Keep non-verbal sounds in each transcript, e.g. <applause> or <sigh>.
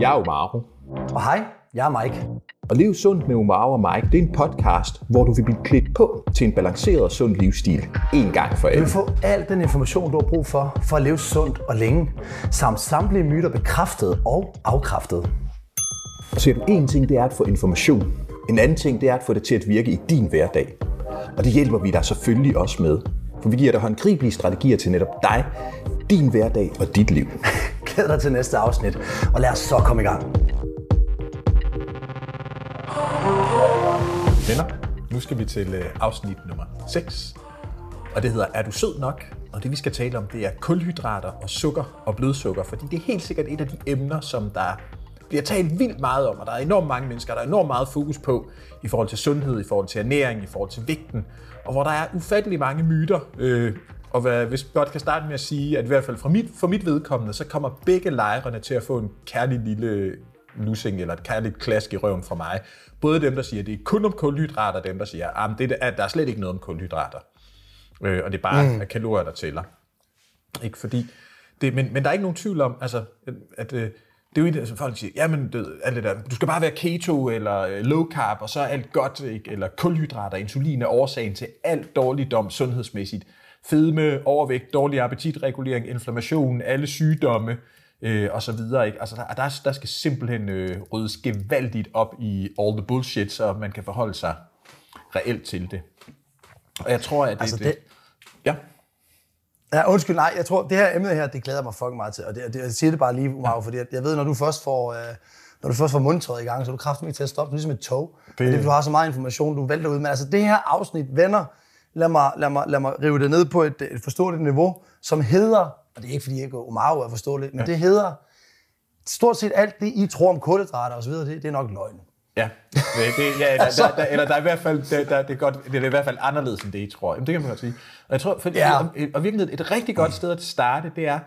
Jeg er Omaro. Og hej, jeg er Mike. Og Lev Sundt med Omaro og Mike, det er en podcast, hvor du vil blive klædt på til en balanceret og sund livsstil. En gang for Du alle. vil få al den information, du har brug for, for at leve sundt og længe, samt samtlige myter bekræftet og afkræftet. Og så en ting, det er at få information. En anden ting, det er at få det til at virke i din hverdag. Og det hjælper vi dig selvfølgelig også med. For vi giver dig håndgribelige strategier til netop dig, din hverdag og dit liv. Glæd dig til næste afsnit, og lad os så komme i gang. Venner, nu skal vi til øh, afsnit nummer 6, og det hedder Er du sød nok? Og det vi skal tale om, det er kulhydrater og sukker og blodsukker, fordi det er helt sikkert et af de emner, som der bliver talt vildt meget om, og der er enormt mange mennesker, der er enormt meget fokus på i forhold til sundhed, i forhold til ernæring, i forhold til vægten, og hvor der er ufattelig mange myter. Øh, og hvad, hvis jeg godt kan starte med at sige, at i hvert fald fra mit, for mit vedkommende, så kommer begge lejrene til at få en kærlig lille lussing eller et kærligt klask i røven fra mig. Både dem, der siger, at det er kun om kulhydrater, og dem, der siger, at det er, der er slet ikke noget om kulhydrater. Øh, og det er bare mm. kalorier, der tæller. Ikke fordi det, men, men der er ikke nogen tvivl om, altså, at øh, det er jo et, altså, folk siger, jamen, det, alt det der, du skal bare være keto eller øh, low carb, og så er alt godt, ikke? eller kulhydrater, insulin er årsagen til alt dårligdom sundhedsmæssigt. Fedme, overvægt, dårlig appetitregulering, inflammation, alle sygdomme, øh, og så videre. Ikke? Altså, der, der, der skal simpelthen øh, ryddes gevaldigt op i all the bullshit, så man kan forholde sig reelt til det. Og jeg tror, at det... Altså, det, det- ja. Ja, undskyld, nej, jeg tror, det her emne her, det glæder mig fucking meget til. Og det, det, jeg siger det bare lige, Mauro, fordi jeg, jeg ved, når du først får, øh, når du først får mundtøjet i gang, så er du kraftigt til at stoppe, ligesom et tog. Det... Og det, du har så meget information, du vælter ud. Men altså, det her afsnit, venner, lad mig, lad mig, lad mig rive det ned på et, et forståeligt niveau, som hedder, og det er ikke fordi, jeg Omaro er forståeligt, men ja. det hedder, stort set alt det, I tror om kulhydrater og så videre, det, det er nok løgn. Ja, det, det, ja eller, <laughs> der, der, eller der er i hvert fald, der, der, det, er godt, det er i hvert fald anderledes end det, I tror. Jamen, det kan man godt sige. Og jeg tror, for, Ja. og, og virkelig et rigtig godt sted at starte, det er,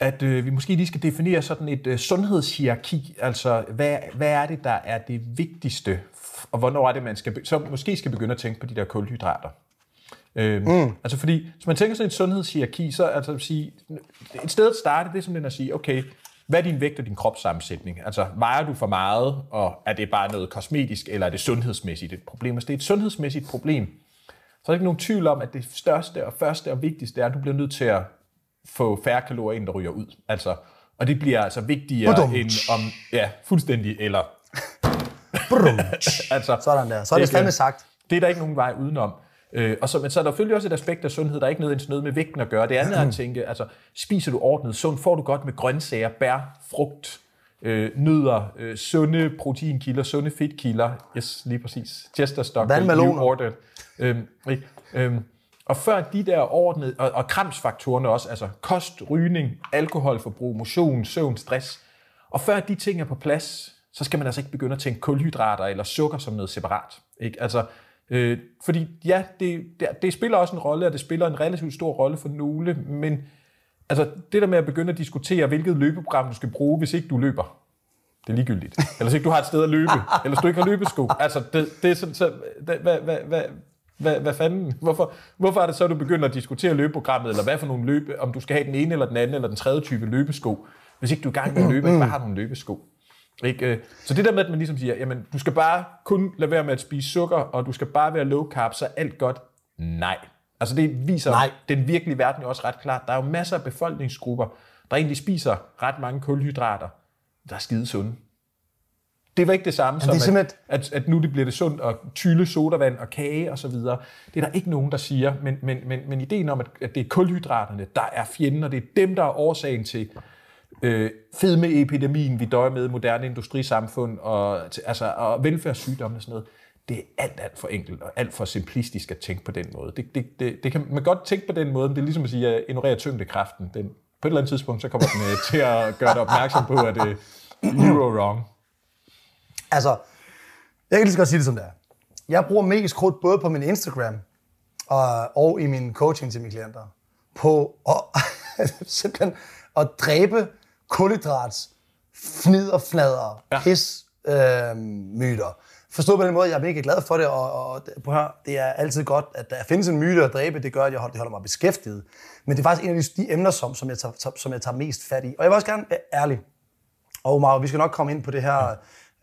at øh, vi måske lige skal definere sådan et øh, sundhedshierarki. Altså, hvad, hvad er det, der er det vigtigste, og hvornår er det, man skal, så måske skal begynde at tænke på de der kulhydrater. Øhm, mm. Altså fordi, hvis man tænker sådan et sundhedshierarki, så altså at sige, et sted at starte, det er simpelthen at sige, okay, hvad er din vægt og din kropssammensætning? Altså, vejer du for meget, og er det bare noget kosmetisk, eller er det sundhedsmæssigt et problem? Hvis det er et sundhedsmæssigt problem, så er der ikke nogen tvivl om, at det største og første og vigtigste er, at du bliver nødt til at få færre kalorier ind, der ryger ud. Altså, og det bliver altså vigtigere Badum. end om, ja, fuldstændig, eller <laughs> altså, Sådan der. Så er det ikke- fandme sagt. Det er der ikke nogen vej udenom. Øh, og så, men så er der selvfølgelig også et aspekt af sundhed, der er ikke nødvendigvis noget med vægten at gøre. Det andet er at tænke, altså, spiser du ordnet sundt, får du godt med grøntsager, bær, frugt, øh, nødder, øh, sunde proteinkilder, sunde fedtkilder, yes, lige præcis, Chesterstock. New Order. Øhm, ikke? øhm, og før de der ordnet, og, og kramsfaktorerne også, altså kost, rygning, alkoholforbrug, motion, søvn, stress, og før de ting er på plads, så skal man altså ikke begynde at tænke kulhydrater eller sukker som noget separat. Ikke? Altså, øh, fordi ja, det, det, det spiller også en rolle, og det spiller en relativt stor rolle for nogle, men altså, det der med at begynde at diskutere, hvilket løbeprogram du skal bruge, hvis ikke du løber, det er ligegyldigt. <laughs> Eller ikke du har et sted at løbe, eller du ikke har løbesko. Altså, det, det er sådan, så, det, hvad, hvad, hvad, hvad, hvad fanden? Hvorfor, hvorfor er det så, at du begynder at diskutere løbeprogrammet, eller hvad for nogle løbe, om du skal have den ene eller den anden, eller den tredje type løbesko, hvis ikke du er i gang med at løbe, ikke bare har nogle løbesko. Ikke? øh, Så det der med, at man ligesom siger, jamen, du skal bare kun lade være med at spise sukker, og du skal bare være low carb, så alt godt. Nej. Altså det viser Nej. den virkelige verden jo også ret klart. Der er jo masser af befolkningsgrupper, der egentlig spiser ret mange kulhydrater, der er skide sunde. Det var ikke det samme som, det er at, at, at nu det bliver det sundt at tylle sodavand og kage og så videre. Det er der ikke nogen, der siger. Men, men, men, men ideen om, at, at det er kulhydraterne, der er fjenden, og det er dem, der er årsagen til øh, fedmeepidemien, vi døjer med moderne industrisamfund, og, altså, og velfærdssygdomme og sådan noget, det er alt, alt for enkelt og alt for simplistisk at tænke på den måde. Det, det, det, det kan man godt tænke på den måde, men det er ligesom at sige at ignorere tyngdekraften. Den, på et eller andet tidspunkt, så kommer den øh, til at gøre dig opmærksom på, at øh, you were wrong. Altså, jeg kan lige så godt sige det som det er. Jeg bruger mest krudt både på min Instagram og, og i min coaching til mine klienter på at, <laughs> simpelthen at dræbe kulhydrats fnider, fnader, Ja. pis, øh, myter. Forstået på den måde, jeg er mega glad for det, og, og at høre, det er altid godt, at der findes en myte at dræbe, det gør, at jeg holder, det holder mig beskæftiget. Men det er faktisk en af de, de emner, som, som, jeg tager, som jeg tager mest fat i. Og jeg vil også gerne være ærlig. Og Omar, vi skal nok komme ind på det her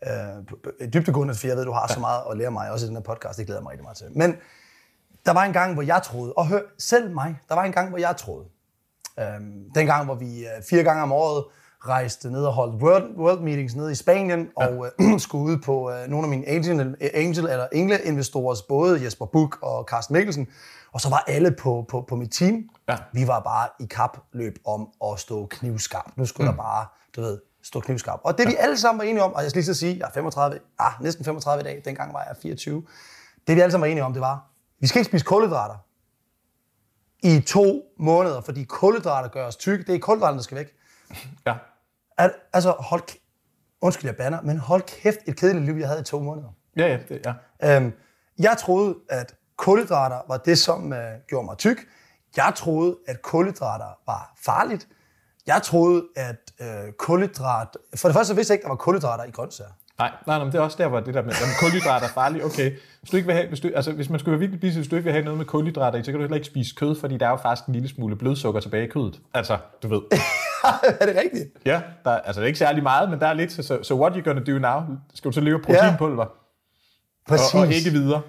øh, dybtegående, for jeg ved, du har så meget at lære mig, også i den her podcast, det glæder jeg mig rigtig meget til. Men der var en gang, hvor jeg troede, og hør, selv mig, der var en gang, hvor jeg troede, øhm, den gang, hvor vi øh, fire gange om året rejste ned og holdt world, world meetings nede i Spanien, ja. og øh, <clears throat> skulle ud på øh, nogle af mine angel, angel eller engle-investorers, både Jesper Buch og Carsten Mikkelsen, og så var alle på, på, på mit team. Ja. Vi var bare i kapløb om at stå knivskarpt. Nu skulle mm. der bare, du ved, stå knivskarpt. Og det vi alle sammen var enige om, og jeg skal lige så sige, jeg er 35, ah, næsten 35 i dag, dengang var jeg 24. Det vi alle sammen var enige om, det var, vi skal ikke spise kulhydrater i to måneder, fordi kulhydrater gør os tykke. Det er kulhydraterne, der skal væk. Ja. At, altså, hold Undskyld, jeg banner, men hold kæft et kedeligt liv, jeg havde i to måneder. Ja, ja. Det, ja. Øhm, jeg troede, at kulhydrater var det, som øh, gjorde mig tyk. Jeg troede, at kulhydrater var farligt. Jeg troede, at øh, kulhydrat... For det første så vidste jeg ikke, at der var kulhydrater i grøntsager. Nej, nej, nej, det er også der, hvor det der med, at kulhydrater er farligt. Okay, hvis, du ikke vil have, hvis, du, altså, hvis man skulle være virkelig spise, hvis du ikke vil have noget med kulhydrater i, så kan du heller ikke spise kød, fordi der er jo faktisk en lille smule blodsukker tilbage i kødet. Altså, du ved. <laughs> er det rigtigt? Ja, der, altså det er ikke særlig meget, men der er lidt. Så, so, so what you gonna do now? Skal du så leve proteinpulver? Ja. Præcis. Og, og ikke videre.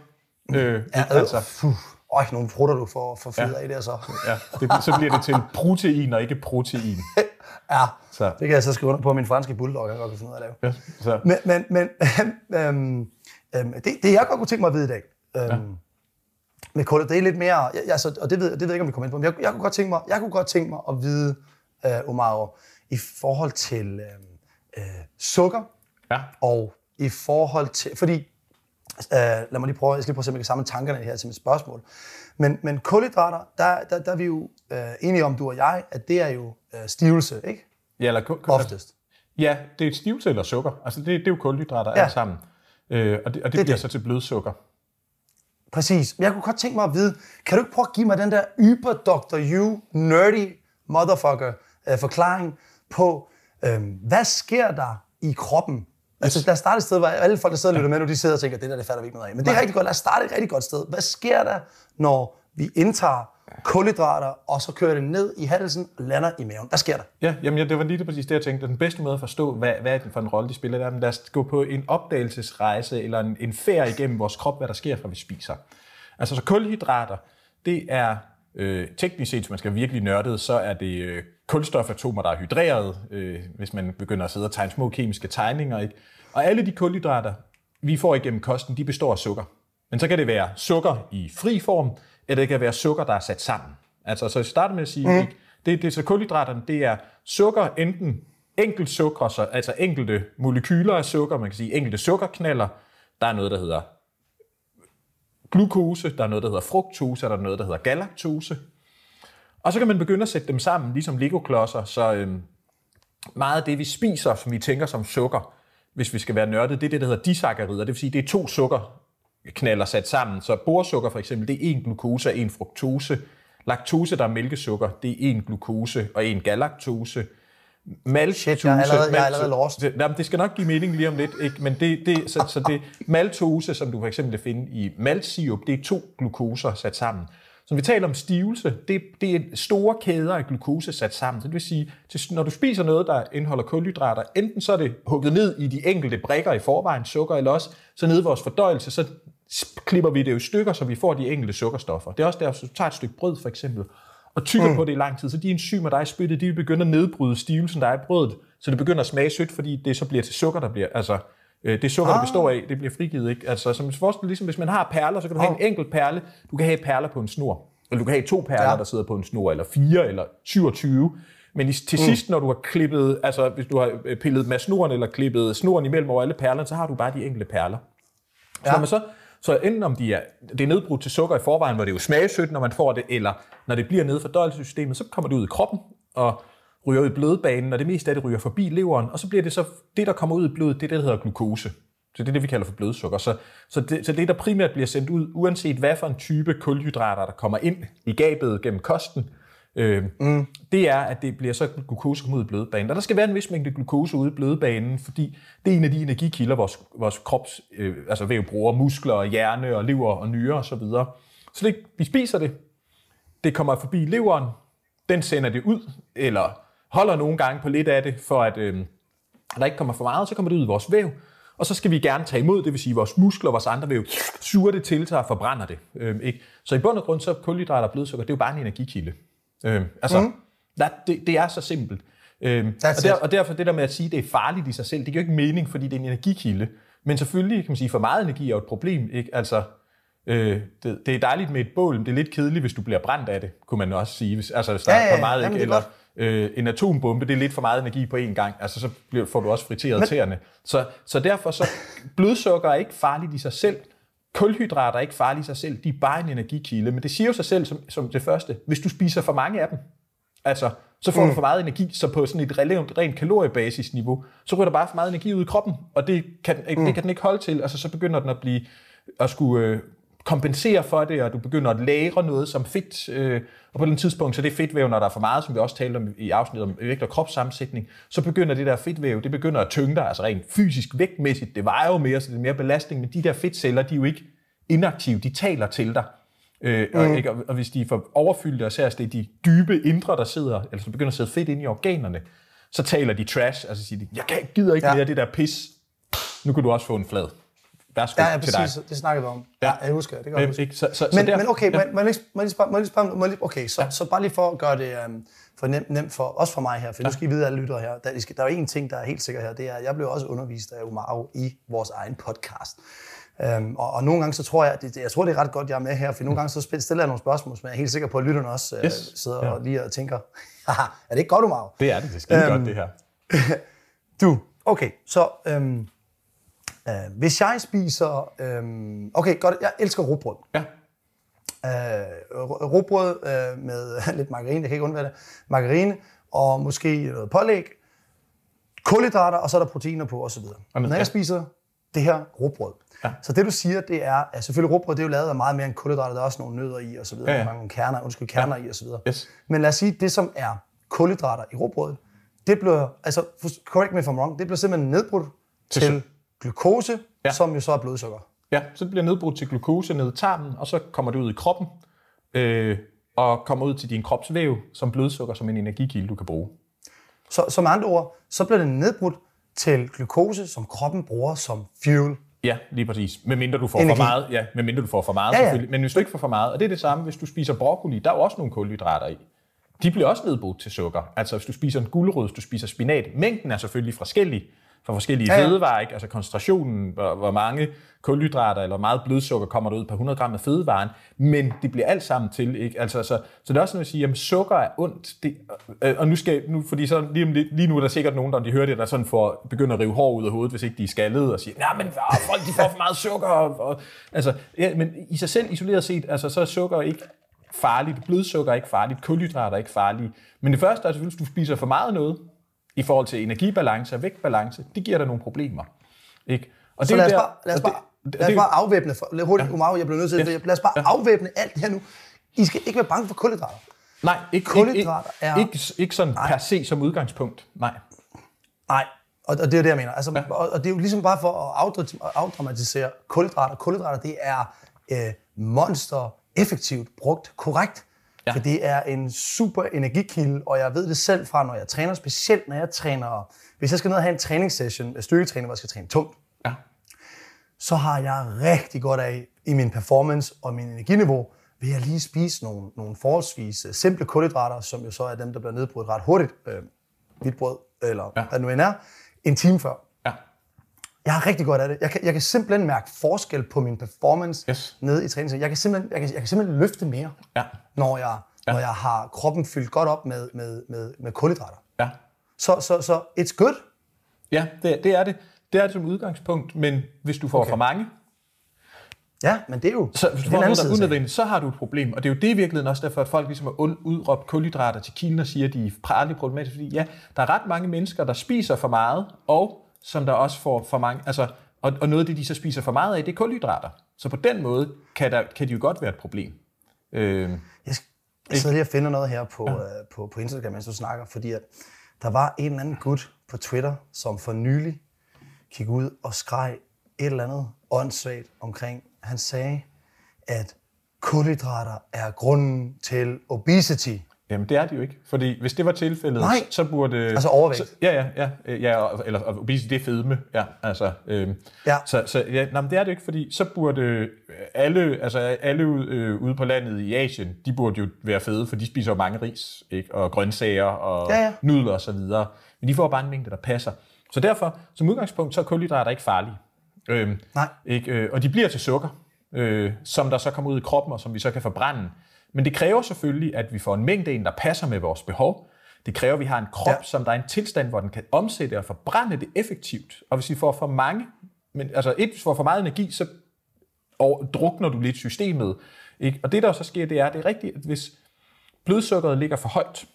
Øh, ja, øh, altså. Øj, nogle prutter du får for ja. af der så. Ja, det, så bliver det til protein og ikke protein. <laughs> ja, så. det kan jeg så skrive under på min franske bulldog, jeg godt kan finde ud af at lave. Ja, så. Men, men, men <laughs> øhm, øhm, det, det jeg godt kunne tænke mig at vide i dag, øhm, ja. med kulde, det er lidt mere, jeg, altså, og det ved, det ved jeg ikke, om vi kommer ind på, men jeg, jeg, kunne godt tænke mig, jeg kunne godt tænke mig at vide, øh, Omar, i forhold til øh, øh, sukker, ja. og i forhold til, fordi Uh, lad mig lige prøve, jeg skal lige prøve at se, om jeg kan samle tankerne her til mit spørgsmål. Men, men kulhydrater, der, der, der er vi jo uh, enige om, du og jeg, at det er jo uh, stivelse, ikke? Ja, eller Oftest. Ja, det er stivelse eller sukker. Altså det, det er jo kulhydrater ja. alle sammen. Uh, og det, og det, det bliver det. så til blødsukker. Præcis. Jeg kunne godt tænke mig at vide, kan du ikke prøve at give mig den der yber Dr. You, nerdy motherfucker uh, forklaring på, uh, hvad sker der i kroppen, Altså, lad os starte et sted, hvor alle folk, der sidder og lytter med nu, de sidder og tænker, det der, det fatter vi ikke noget af. Men det er rigtig godt. Lad os starte et rigtig godt sted. Hvad sker der, når vi indtager kulhydrater, og så kører det ned i halsen og lander i maven? Hvad sker der? Ja, jamen, ja, det var lige det præcis det, jeg tænkte. Den bedste måde at forstå, hvad, hvad er det for en rolle, de spiller, der, lad os gå på en opdagelsesrejse eller en, en færd igennem vores krop, hvad der sker, fra vi spiser. Altså, så kulhydrater, det er øh, teknisk set, hvis man skal virkelig nørdet, så er det øh, kulstofatomer, der er hydreret, øh, hvis man begynder at sidde og tegne små kemiske tegninger. Ikke? Og alle de kulhydrater, vi får igennem kosten, de består af sukker. Men så kan det være sukker i fri form, eller det kan være sukker, der er sat sammen. Altså, så jeg starter med at sige, mm. det, det, så kulhydraterne, det er sukker, enten enkelt sukker, så, altså enkelte molekyler af sukker, man kan sige enkelte sukkerknaller. Der er noget, der hedder glukose, der er noget, der hedder fruktose, og der er noget, der hedder galaktose. Og så kan man begynde at sætte dem sammen, ligesom Lego-klodser, så øhm, meget af det, vi spiser, som vi tænker som sukker, hvis vi skal være nørdet, det er det, der hedder disakkarider. Det vil sige, det er to sukkerknaller sat sammen. Så borsukker for eksempel, det er en glukose og en fruktose. Laktose, der er mælkesukker, det er en glukose og en galaktose. Maltose, Shit, jeg er allerede, jeg er allerede lost. Det, jamen, det skal nok give mening lige om lidt, ikke? men det, det, så, så det maltose, som du for eksempel kan finde i maltsirup, det er to glukoser sat sammen. Så vi taler om stivelse, det, det er store kæder af glukose sat sammen. Så det vil sige, når du spiser noget, der indeholder kulhydrater, enten så er det hugget ned i de enkelte brækker i forvejen, sukker, eller også så nede i vores fordøjelse, så klipper vi det jo i stykker, så vi får de enkelte sukkerstoffer. Det er også der, hvis du tager et stykke brød for eksempel, og tykker mm. på det i lang tid, så de enzymer, der er i spyttet, de vil begynde at nedbryde stivelsen, der er i brødet, så det begynder at smage sødt, fordi det så bliver til sukker, der bliver, altså Øh, det sukker, ah. der består af, det bliver frigivet. Ikke? Altså, som forestil, ligesom hvis man har perler, så kan du have en enkelt perle. Du kan have perler på en snor. Eller du kan have to perler, ja. der sidder på en snor, eller fire, eller 27. Men til mm. sidst, når du har klippet, altså hvis du har øh, pillet med snoren, eller klippet snoren imellem over alle perlerne, så har du bare de enkelte perler. Så ja. når man så, så enten om de er, det er nedbrudt til sukker i forvejen, hvor det jo smager sødt, når man får det, eller når det bliver nede for fordøjelsessystemet, så kommer det ud i kroppen, og ryger ud i blodbanen, og det meste af det ryger forbi leveren, og så bliver det så, det der kommer ud i blodet, det er det, der hedder glukose. Så det er det, vi kalder for blodsukker. Så, så, det, så det, der primært bliver sendt ud, uanset hvad for en type kulhydrater, der kommer ind i gabet gennem kosten, øh, mm. det er, at det bliver så glukose kommer ud i blodbanen. Og der skal være en vis mængde glukose ude i blodbanen, fordi det er en af de energikilder, vores, vores krops øh, altså væv bruger, muskler, hjerne og lever og nyre osv. Så, videre. så det, vi spiser det, det kommer forbi leveren, den sender det ud, eller holder nogle gange på lidt af det, for at, øh, og der ikke kommer for meget, så kommer det ud i vores væv, og så skal vi gerne tage imod, det vil sige, at vores muskler og vores andre væv suger det til sig og forbrænder det. Øhm, ikke? Så i bund og grund, så er kulhydrater og blodsukker, det er jo bare en energikilde. Øhm, altså, mm. der, det, det er så simpelt. Øhm, og, der, og derfor det der med at sige, at det er farligt i sig selv, det giver ikke mening, fordi det er en energikilde. Men selvfølgelig kan man sige, for meget energi er jo et problem. Ikke? Altså, øh, det, det er dejligt med et bål, men det er lidt kedeligt, hvis du bliver brændt af det, kunne man også sige. Hvis, altså, hvis der ja, ja, er for meget, ikke? eller øh, en atombombe, det er lidt for meget energi på én gang. Altså, så bliver, får du også friteret men... tæerne. Så, så derfor så, blodsukker er ikke farligt i sig selv. Kulhydrater er ikke farlige i sig selv. De er bare en energikilde. Men det siger jo sig selv som, som det første. Hvis du spiser for mange af dem, altså så får mm. du for meget energi, så på sådan et rent, rent kaloriebasisniveau, så ryger der bare for meget energi ud i kroppen, og det kan, mm. det kan den ikke holde til. Altså, så begynder den at blive at skulle øh, kompensere for det, og du begynder at lære noget som fedt, øh, og på den tidspunkt, så det fedtvæv, når der er for meget, som vi også talte om i afsnittet om vægt og kropssammensætning, så begynder det der fedtvæv, det begynder at tynge dig, altså rent fysisk vægtmæssigt, det vejer jo mere, så det er mere belastning, men de der fedtceller, de er jo ikke inaktive, de taler til dig. Øh, mm. og, ikke, og hvis de er for overfyldte, og særligt det er de dybe indre, der sidder, eller så begynder at sidde fedt ind i organerne, så taler de trash, altså siger de, jeg gider ikke ja. mere det der pis, nu kan du også få en flad. Værsgo ja, ja, præcis, til dig. det snakkede vi om. Ja, jeg husker det. det kan Så, så, men, så men okay, ja. må, jeg lige, spørge, okay, så, ja. så bare lige for at gøre det um, for nemt, nemt for, også for mig her, for ja. nu skal I vide, alle lytter her, der, der er jo en ting, der er helt sikker her, det er, at jeg blev også undervist af Umaro i vores egen podcast. Um, og, og nogle gange så tror jeg, det, jeg tror det er ret godt, jeg er med her, for nogle gange så stiller jeg nogle spørgsmål, som jeg er helt sikker på, at lytterne også uh, yes. sidder ja. og lige og tænker, haha, er det ikke godt, Umaro? Det er det, det skal um, godt det her. <laughs> du, okay, så um, uh, hvis jeg spiser, um, okay godt, jeg elsker råbrød. Ja. Uh, råbrød uh, med <laughs> lidt margarine, jeg kan ikke undvære det, margarine og måske noget pålæg, kulhydrater, og så er der proteiner på osv. Når jeg spiser det her råbrød, Ja. Så det du siger, det er, at selvfølgelig råbrød, det er jo lavet af meget mere end kulhydrater, der er også nogle nødder i og så videre, ja, ja. mange kerner, undskyld, kerner ja. i og så videre. Yes. Men lad os sige, det som er kulhydrater i råbrødet, det bliver, altså correct me if I'm wrong, det bliver simpelthen nedbrudt til, til glukose, ja. som jo så er blodsukker. Ja, så det bliver nedbrudt til glukose ned i tarmen, og så kommer det ud i kroppen, øh, og kommer ud til din kropsvæv som blodsukker, som en energikilde, du kan bruge. Så, så med andre ord, så bliver det nedbrudt til glukose, som kroppen bruger som fuel. Ja, lige præcis. Med mindre du får Energi. for meget. Ja, med mindre du får for meget ja, ja. selvfølgelig. Men hvis du ikke får for meget, og det er det samme, hvis du spiser broccoli, der er også nogle kulhydrater i. De bliver også nedbrudt til sukker. Altså hvis du spiser en gulerod, hvis du spiser spinat, mængden er selvfølgelig forskellig for forskellige ja, ja. fødevarer, ikke? altså koncentrationen, hvor, hvor mange kulhydrater eller meget blodsukker kommer der ud per 100 gram af fødevaren, men det bliver alt sammen til. Ikke? Altså, så, så det er også noget at sige, at sukker er ondt, det, øh, og nu skal nu, fordi så lige, lige nu er der sikkert nogen, der de hører det, der sådan får begynder at rive hår ud af hovedet, hvis ikke de er skaldet, og siger, nej, men folk de får for meget sukker. Og, og, altså, ja, men i sig selv isoleret set, altså, så er sukker ikke farligt, blodsukker er ikke farligt, kulhydrater er ikke farlige. Men det første er selvfølgelig, hvis du spiser for meget noget, i forhold til energibalance og vægtbalance, det giver dig nogle problemer. Ikke? Og så det lad os, der, bare, lad os, bare, det, lad os bare afvæbne, for, hurtigt, ja. Umar, jeg bliver nødt til ja. lad os bare ja. afvæbne alt det her nu. I skal ikke være bange for kulhydrater. Nej, ikke, kulhydrater ikke, er... ikke, ikke sådan nej. per se som udgangspunkt. Nej. Nej, og, og det er det, jeg mener. Altså, ja. og, og det er jo ligesom bare for at afdramatisere kulhydrater. Kulhydrater, det er øh, monster effektivt brugt korrekt. Ja. For det er en super energikilde, og jeg ved det selv fra, når jeg træner, specielt når jeg træner, hvis jeg skal ned og have en træningssession, styrketræning, hvor jeg skal træne tungt, ja. så har jeg rigtig godt af i min performance og min energiniveau, ved at lige spise nogle, nogle forholdsvis øh, simple kulhydrater, som jo så er dem, der bliver nedbrudt ret hurtigt, øh, hvidt brød, eller ja. hvad det nu end er, en time før. Jeg har rigtig godt af det. Jeg kan, jeg kan simpelthen mærke forskel på min performance yes. nede i træningen. Jeg kan simpelthen, jeg kan, jeg kan simpelthen løfte mere, ja. når, jeg, ja. når jeg har kroppen fyldt godt op med, med, med, med kulhydrater. Ja. Så, så, så it's good. Ja, det, det er det. Det er det som udgangspunkt, men hvis du får okay. for mange, Ja, men det er jo... Så hvis du får noget, der unødvendigt, så har du et problem. Og det er jo det i virkeligheden også derfor, at folk ligesom har udråbt kulhydrater til kilden og siger, at de er aldrig problematiske. Fordi ja, der er ret mange mennesker, der spiser for meget, og som der også får for mange, altså, og, og noget af det, de så spiser for meget af, det er kulhydrater. Så på den måde kan, der, kan de jo godt være et problem. Øh, jeg, jeg sidder lige og finder noget her på, ja. øh, på, på Instagram, mens du snakker, fordi at der var en eller anden gut på Twitter, som for nylig gik ud og skreg et eller andet åndssvagt omkring. Han sagde, at kulhydrater er grunden til obesity. Jamen, det er de jo ikke. Fordi hvis det var tilfældet, Nej. så burde... Altså overvægt. Så, ja, ja, ja. øh, ja eller og obesity, det er fedme. Ja, altså... Øh, Ja. Så, så ja, nej, men det er det ikke, fordi så burde øh, alle, altså alle øh, ude på landet i Asien, de burde jo være fede, for de spiser jo mange ris, ikke? og grøntsager og Ja, ja. nudler og så videre. Men de får bare en mængde, der passer. Så derfor, som udgangspunkt, så er kulhydrater ikke farlige. Øhm, Nej. Ikke? Øh, og de bliver til sukker, øh, som der så kommer ud i kroppen, og som vi så kan forbrænde. Men det kræver selvfølgelig, at vi får en mængde ind, der passer med vores behov. Det kræver, at vi har en krop, Ja. som der er en tilstand, hvor den kan omsætte og forbrænde det effektivt. Og hvis vi får for mange, men, altså et, hvis vi får for meget energi, så og drukner du lidt systemet. Ikke? Og det, der så sker, det er, det er rigtigt, at hvis blodsukkeret ligger for højt,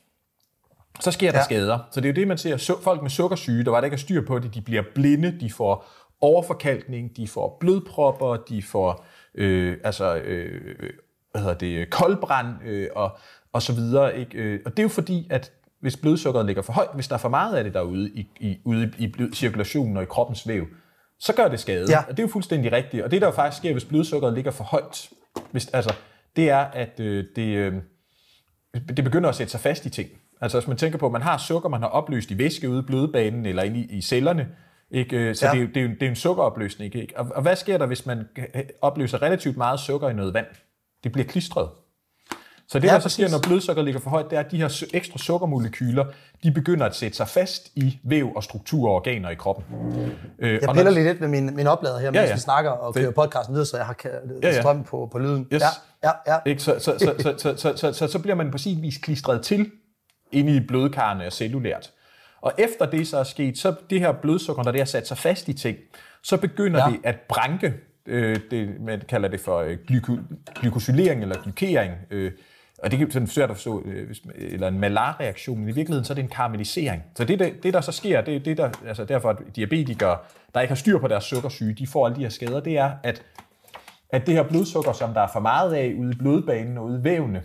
så sker der Ja. skader. Så det er jo det, man ser. Folk med sukkersyge, der var der ikke er styr på det, de bliver blinde, de får overforkalkning, de får blodpropper, de får øh, altså, øh, hvad hedder det, koldbrand øh, og, og så videre. Ikke? Øh, Og det er jo fordi, at hvis blodsukkeret ligger for højt, hvis der er for meget af det derude i, i, ude i blod, cirkulationen og i kroppens væv, så gør det skade. Ja. Og det er jo fuldstændig rigtigt. Og det, der jo faktisk sker, hvis blodsukkeret ligger for højt, hvis, altså, det er, at øh, det, øh, det begynder at sætte sig fast i ting. Altså hvis man tænker på, at man har sukker, man har opløst i væske ude i blodbanen eller inde i, i cellerne, ikke? Øh, så Ja. det, er det, er det er en sukkeropløsning. Ikke? Og, og hvad sker der, hvis man opløser relativt meget sukker i noget vand? Det bliver klistret. Så det, Ja, der så sker, når blodsukker ligger for højt, det er, at de her ekstra sukkermolekyler, de begynder at sætte sig fast i væv og struktur og organer i kroppen. Øh, Jeg piller når- lige lidt med min, min oplader her, mens Ja, ja. vi snakker og kører podcasten videre, så jeg har Ja, ja. strøm på, på lyden. Yes. Ja, ja, ja. Ikke? Så, så, så, så, så, så, så, så, så bliver man på sin vis klistret til inde i blodkarrene og cellulært. Og efter det så er sket, så det her blodsukker, når det har sat sig fast i ting, så begynder Ja. det at branke, øh, det, man kalder det for øh, glyko, glykosylering eller glykering, øh, og det er sådan svært at forstå, øh, hvis, eller en malarreaktion, men i virkeligheden så er det en karamellisering. Så det, det, det der så sker, det det, der, altså derfor at diabetikere, der ikke har styr på deres sukkersyge, de får alle de her skader, det er, at at det her blodsukker, som der er for meget af ude i blodbanen og ude i vævene,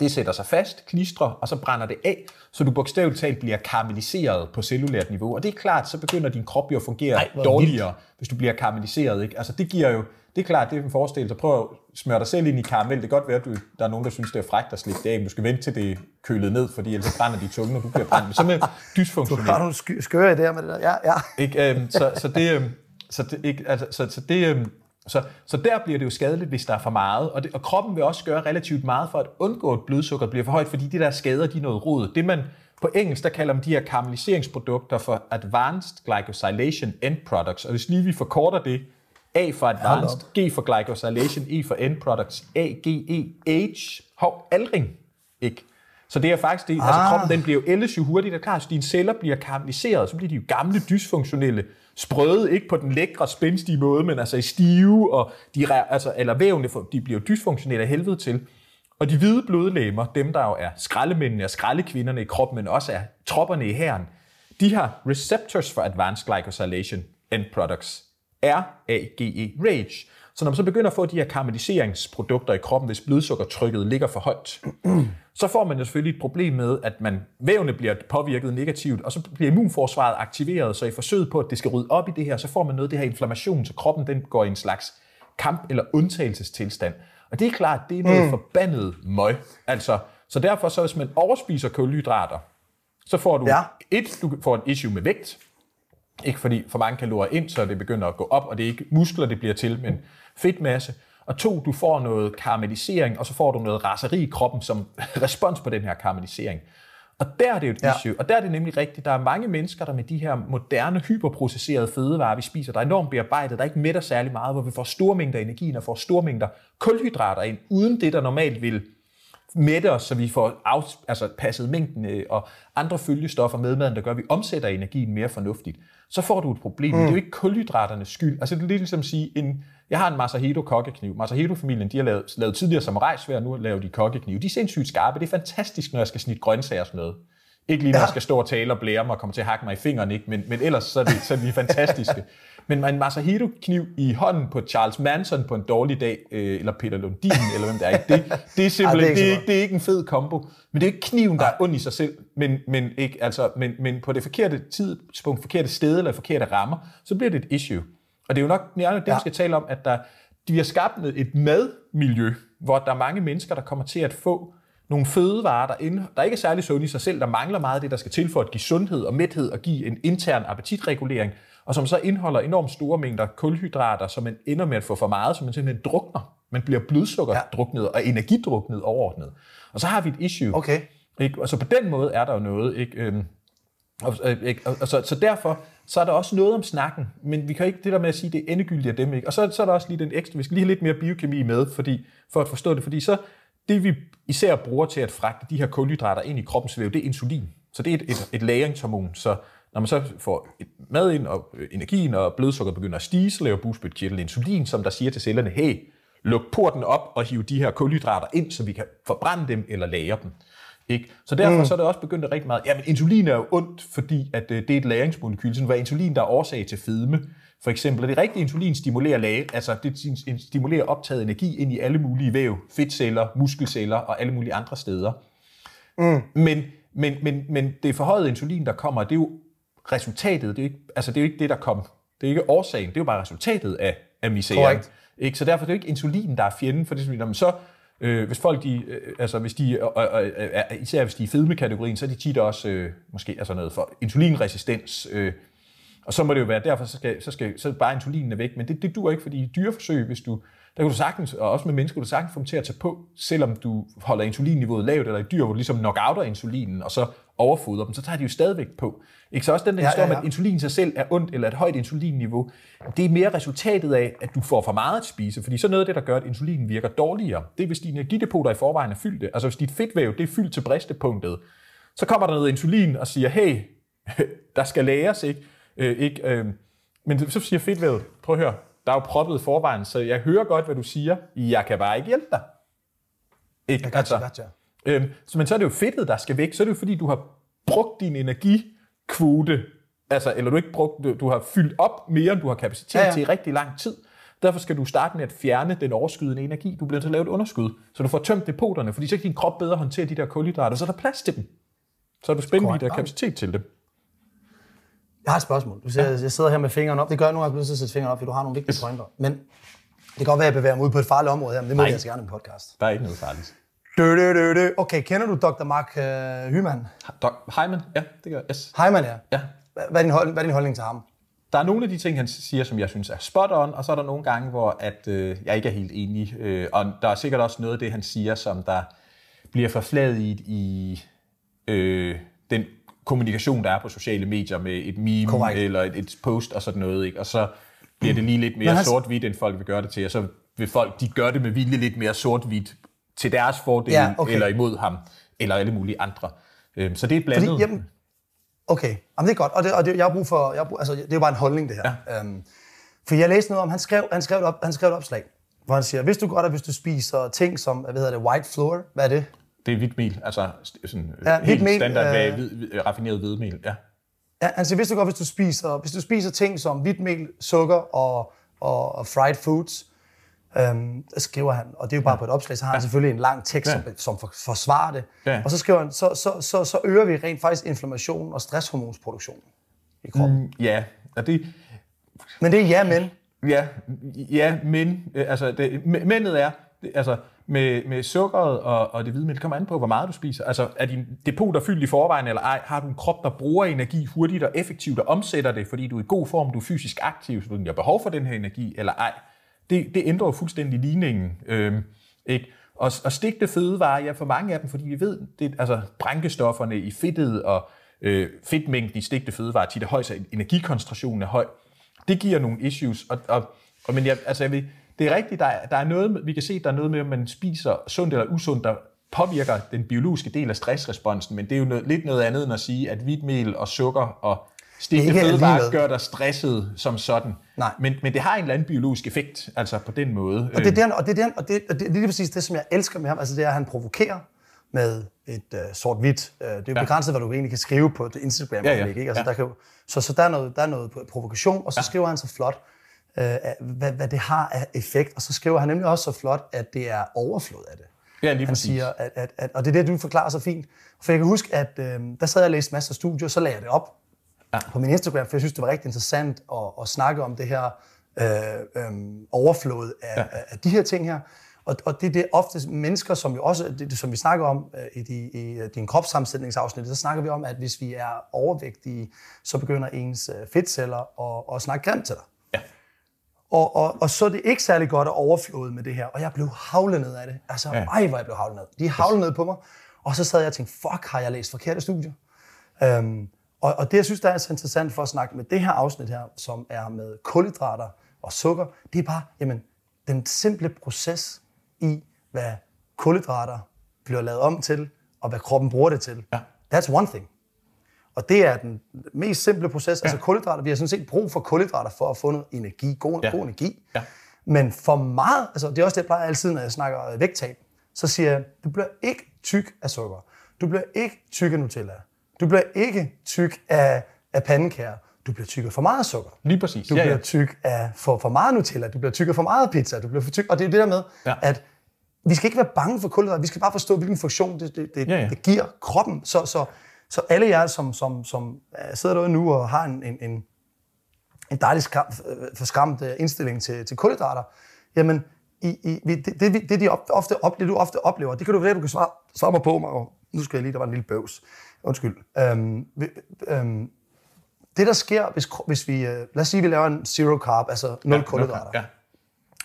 det sætter sig fast, klistrer, og så brænder det af, så du bogstaveligt talt bliver karamelliseret på cellulært niveau. Og det er klart, så begynder din krop jo at fungere Ej, dårligere, hvis du bliver karamelliseret. Ikke? Altså det giver jo, det er klart, det er en forestillelse. Prøv at smøre dig selv ind i karamel. Det kan godt være, at du, der er nogen, der synes, det er frækt at slikke det af, du skal vente til det er kølet ned, fordi ellers brænder de tunge, når du bliver brændt. Men så med Du har dysfunktionelt. nogle skøre idéer med det der. Ja, ja. Ikke? Øhm, så, så, det, øhm, så, det, ikke, altså, så, så, det, øhm, så, så der bliver det jo skadeligt, hvis der er for meget. Og, det, og kroppen vil også gøre relativt meget for at undgå, at blodsukkeret bliver for højt, fordi de der skader, de er noget rod. Det man på engelsk, der kalder man de her karamelliseringsprodukter for Advanced Glycosylation End Products. Og hvis lige vi forkorter det, A for Advanced, G for Glycosylation, E for End Products, A, G, E, H, hov, aldring, ikke? Så det er faktisk det, ah. altså Ah. kroppen den bliver jo ældes jo hurtigt, og klart, dine celler bliver karamelliseret, så bliver de jo gamle, dysfunktionelle, sprøde, ikke på den lækre, spændstige måde, men altså i stive, og de, altså, eller vævne, de bliver jo dysfunktionelle af helvede til. Og de hvide blodlegemer, dem der jo er skraldemændene og skraldekvinderne i kroppen, men også er tropperne i hæren, de har receptors for advanced glycosylation end products. RAGE, RAGE. Så når man så begynder at få de her karamelliseringsprodukter i kroppen, hvis blodsukkertrykket ligger for højt, <clears throat> så får man jo selvfølgelig et problem med, at man, vævene bliver påvirket negativt, og så bliver immunforsvaret aktiveret, så i forsøget på, at det skal rydde op i det her, så får man noget af det her inflammation, så kroppen den går i en slags kamp- eller undtagelsestilstand. Og det er klart, det er noget mm. forbandet møg. Altså, så derfor, så hvis man overspiser kulhydrater, så får du Ja. et, du får et issue med vægt, ikke fordi for mange kalorier ind, så det begynder at gå op, og det er ikke muskler, det bliver til, men fedtmasse. Og to, du får noget karamellisering, og så får du noget raseri i kroppen som <laughs> respons på den her karamellisering. Og der er det jo et Ja. issue, og der er det nemlig rigtigt. Der er mange mennesker, der med de her moderne, hyperprocesserede fødevarer, vi spiser, der er enormt bearbejdet, der ikke mætter særlig meget, hvor vi får store mængder energi, og får store mængder kulhydrater ind, uden det, der normalt vil mætte os, så vi får af, altså passet mængden øh, og andre følgestoffer med maden, der gør, at vi omsætter energien mere fornuftigt, så får du et problem. Mm. Det er jo ikke kulhydraternes skyld. Altså det er lidt ligesom at sige, en, jeg har en Masahito kokkekniv. Masahito-familien, de har lavet, lavet tidligere samurajsvær, nu laver de kokkeknive. De er sindssygt skarpe. Det er fantastisk, når jeg skal snitte grøntsager og sådan noget. Ikke lige når Ja. jeg skal stå og tale og blære mig og komme til at hakke mig i fingeren, ikke? Men, men ellers så er, det, så er de fantastiske. <laughs> Men en Masahito-kniv i hånden på Charles Manson på en dårlig dag, øh, eller Peter Lundin, <laughs> eller hvem det er, ikke? Det, det er simpelthen Ej, det er det, ikke ikke, det er ikke en fed kombo. Men det er ikke kniven, der er ond i sig selv, men, men, ikke, altså, men, men på det forkerte tidspunkt, forkerte sted eller forkerte rammer, så bliver det et issue. Og det er jo nok det, det Ja. vi skal tale om, at der, de har skabt et madmiljø, hvor der er mange mennesker, der kommer til at få nogle fødevarer, der, ind, der ikke er særlig sunde i sig selv, der mangler meget af det, der skal til for at give sundhed og mæthed og give en intern appetitregulering, og som så indeholder enormt store mængder kulhydrater, som man ender med at få for meget, så man simpelthen drukner. Man bliver blodsukkerdruknet og energidruknet overordnet. Og så har vi et issue. Okay. Ikke? Og så på den måde er der jo noget. Ikke? Øhm, og, øh, ikke? og, og så, så derfor så er der også noget om snakken, men vi kan ikke det der med at sige, det er endegyldigt af dem. Ikke? Og så, så er der også lige den ekstra, vi skal lige have lidt mere biokemi med, fordi, for at forstå det, fordi så det vi især bruger til at fragte de her kulhydrater ind i kroppens væv, det er insulin. Så det er et, et, et læringshormon. Så når man så får mad ind, og øh, energien og blodsukker begynder at stige, så laver bugspytkirtlen insulin, som der siger til cellerne, hey, luk porten op og hive de her kulhydrater ind, så vi kan forbrænde dem eller lagre dem. Ikke? Så derfor mm. så er det også begyndt at rigtig meget, jamen insulin er jo ondt, fordi at, øh, det er et læringsmolekyl, sådan var insulin, der er årsag til fedme. For eksempel, det rigtige insulin stimulerer, lage, altså det stimulerer optaget energi ind i alle mulige væv, fedtceller, muskelceller og alle mulige andre steder. Mm. Men, men, men, men det forhøjede insulin, der kommer, det er jo resultatet, det er jo ikke, altså det er jo ikke det, der kom. Det er ikke årsagen, det er jo bare resultatet af, af misæren. Ikke? Så derfor er det jo ikke insulin, der er fjenden, for det er sådan, så, øh, hvis folk, de, øh, altså hvis de, øh, øh, øh, især hvis de er i fedmekategorien, så er de tit også øh, måske altså noget for insulinresistens, øh, og så må det jo være, derfor så skal, så skal så bare insulinen er væk, men det, det dur ikke, fordi i dyreforsøg, hvis du, der kan du sagtens, og også med mennesker, du sagtens få dem til at tage på, selvom du holder insulinniveauet lavt, eller i dyr, hvor du ligesom knockouter insulinen, og så overfodrer dem, så tager de jo stadigvæk på. Ikke? Så også den der historie ja, ja, om, at insulin i sig selv er ondt, eller et højt insulinniveau, det er mere resultatet af, at du får for meget at spise, fordi så noget af det, der gør, at insulinen virker dårligere, det er, hvis dine energidepoter i forvejen er fyldte. Altså hvis dit fedtvæv, det er fyldt til bristepunktet, så kommer der noget insulin og siger, hey, <laughs> der skal læres, ikke? Øh, ikke øh, men så siger fedtvævet, prøv at høre, der er jo proppet i forvejen, så jeg hører godt, hvad du siger, jeg kan bare ikke hjælpe dig. Ikke? Jeg altså, gotcha. Øhm, så, men så er det jo fedtet, der skal væk. Så er det jo fordi, du har brugt din energikvote, altså, eller du ikke brugt, du, du har fyldt op mere, end du har kapacitet ja, ja. til i rigtig lang tid. Derfor skal du starte med at fjerne den overskydende energi. Du bliver nødt til at lave et underskud, så du får tømt depoterne, fordi så kan din krop bedre håndtere de der kulhydrater, så er der plads til dem. Så er du spændt i der kapacitet til dem. Jeg har et spørgsmål. Du siger, ja. jeg sidder her med fingeren op. Det gør jeg nogle gange, at jeg sætte fingeren op, fordi du har nogle vigtige pointer. Men det kan godt være, at jeg bevæger mig ud på et farligt område her, men det må Nej. jeg altså gerne i en podcast. Der er ikke noget farligt. Dø, dø, dø, dø. Okay, kender du Dr. Mark uh, Hyman? Dr. Hyman? Ja, det gør jeg. Yes. Hyman, ja. ja. Hvad er, din hold, hvad er din holdning til ham? Der er nogle af de ting, han siger, som jeg synes er spot on, og så er der nogle gange, hvor at, øh, jeg ikke er helt enig. Øh, og der er sikkert også noget af det, han siger, som der bliver forfladet i øh, den kommunikation, der er på sociale medier med et meme Correct. eller et, et post og sådan noget. Ikke? Og så bliver det lige lidt mere han... sort-hvidt, end folk vil gøre det til. Og så vil folk, de gør det med vilje lidt mere sort-hvidt til deres fordel, ja, okay. eller imod ham, eller alle mulige andre. Øhm, så det er blandet. Fordi, jamen, okay, jamen, det er godt. Og, det, og det, jeg har brug for, jeg har brug, altså, det er jo bare en holdning, det her. Ja. Øhm, for jeg læste noget om, han skrev, han skrev, et op, han skrev et opslag, hvor han siger, hvis du godt at hvis du spiser ting som, hvad hedder det, white flour, hvad er det? Det er hvidt mel, altså sådan ja, helt mel, standard øh, hvid, hvid, raffineret hvidemel, ja. Ja, han siger, hvis du godt, hvis du spiser, hvis du spiser ting som hvidt mel, sukker og, og, og fried foods, Øhm, skriver han, og det er jo bare ja. på et opslag, så har han ja. selvfølgelig en lang tekst, ja. som, som for, forsvarer det. Ja. Og så skriver han, så, så, så, så øger vi rent faktisk inflammation og stresshormonsproduktion i kroppen. Mm, ja, og det... Men det er ja, men. Ja, ja men, øh, altså, det, mændet er, det, altså, med, med sukkeret og, og det hvide mel, det kommer an på, hvor meget du spiser. Altså, er din depot der fyldt i forvejen eller ej? Har du en krop, der bruger energi hurtigt og effektivt og omsætter det, fordi du er i god form, du er fysisk aktiv, så du har behov for den her energi, eller ej? Det, det ændrer jo fuldstændig ligningen. Øh, ikke? Og, og stigte fødevarer, ja, for mange af dem, fordi vi ved, det, altså brænkestofferne i fedtet og øh, fedtmængden i stigte fødevarer tit er høj, så energikoncentrationen er høj. Det giver nogle issues. Og, og, og men jeg, altså jeg vil, det er rigtigt, der er, der er noget, vi kan se, der er noget med, om man spiser sundt eller usundt, der påvirker den biologiske del af stressresponsen, men det er jo noget, lidt noget andet end at sige, at hvidtmel og sukker og Stigende fødevarer gør dig stresset som sådan. Nej. Men, men det har en eller anden biologisk effekt, altså på den måde. Og det er, den, og det, er, den, og det, og det, det er lige præcis det, som jeg elsker med ham. Altså det er, at han provokerer med et uh, sort-hvidt. Uh, det er jo ja. begrænset, hvad du egentlig kan skrive på det Instagram. Ja, ja. Ikke? Altså, ja. der kan, så så der, er noget, der er noget provokation, og så ja. skriver han så flot, uh, hvad, hvad det har af effekt. Og så skriver han nemlig også så flot, at det er overflod af det. Ja, lige han præcis. siger, at, at, at, og det er det, du forklarer så fint. For jeg kan huske, at øh, der sad jeg og læste masser af studier, så lagde jeg det op ja. på min Instagram, for jeg synes, det var rigtig interessant at, at snakke om det her øh, øh, overflod af, ja. af de her ting her. Og, og det, det er ofte mennesker, som jo også, det, som vi snakker om øh, i, de, i øh, din kropssammensætningsafsnit, så snakker vi om, at hvis vi er overvægtige, så begynder ens øh, fedtceller at, at snakke grimt til dig. Ja. Og, og, og så er det ikke særlig godt at overflode med det her. Og jeg blev havlet ned af det. Altså, ja. ej, hvor jeg blev havlet ned. De havlede ned på mig. Og så sad jeg og tænkte, fuck, har jeg læst forkerte studier? Um, og, og det, jeg synes, der er så interessant for at snakke med det her afsnit her, som er med kulhydrater og sukker, det er bare, jamen, den simple proces i, hvad kulhydrater bliver lavet om til, og hvad kroppen bruger det til. Ja. That's one thing. Og det er den mest simple proces. Ja. Altså kulhydrater, vi har sådan set brug for kulhydrater for at få noget energi, god, Ja. god energi. Ja. Men for meget, altså det er også det, jeg plejer altid, når jeg snakker vægttab, så siger jeg, du bliver ikke tyk af sukker. Du bliver ikke tyk af Nutella. Du bliver ikke tyk af, af pandekager. Du bliver tyk af for meget sukker. Lige præcis. Du ja, bliver ja. tyk af for, for meget Nutella. Du bliver tyk af for meget pizza. Du bliver for tyk. Og det er det der med, Ja. at vi skal ikke være bange for kulhydrater. Vi skal bare forstå, hvilken funktion det, det, det, Ja, ja. det giver kroppen. Så, så, så alle jer, som, som, som øh, sidder derude nu og har en, en, en, en dejlig skram, øh, forskræmt øh, indstilling til, til kulhydrater, jamen, i, i, det, det, det, de op- ofte oplever, du ofte oplever, det kan du være, du kan svare, mig på, Mauro. Nu skal jeg lige, der var en lille bøvs. Undskyld. Øhm, vi, øhm, det, der sker, hvis, hvis vi, øh, lad os sige, vi laver en zero carb, altså nul Ja, kulhydrater. Ja.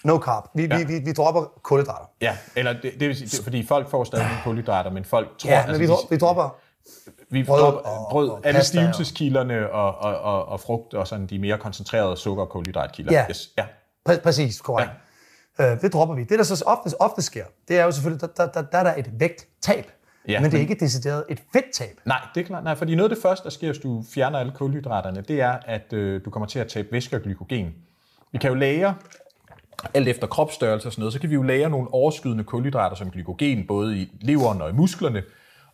No carb. Vi, Ja. vi, vi, vi dropper kulhydrater. Ja, eller det, det vil sige, det, fordi folk får stadig nogle kulhydrater, men folk tror... Ja, men vi, de- dro- vi dropper vi brød brød, og- brød og alle og- stivelseskilderne og, og, og, og frugt og sådan de mere koncentrerede sukker- og kulhydratkilder. Ja. Yes. ja. Præ- præcis, korrekt. Ja. Øh, det dropper vi. Det, der så ofte, ofte sker, det er jo selvfølgelig, der, der, der, der er der et vægttab. Ja, men det er ikke decideret et fedttab. Nej, det er klart. Nej, fordi noget af det første, der sker, hvis du fjerner alle kulhydraterne, det er, at øh, du kommer til at tabe væske og glykogen. Vi kan jo lære, alt efter kropsstørrelse og sådan noget, så kan vi jo lære nogle overskydende kulhydrater som glykogen, både i leveren og i musklerne.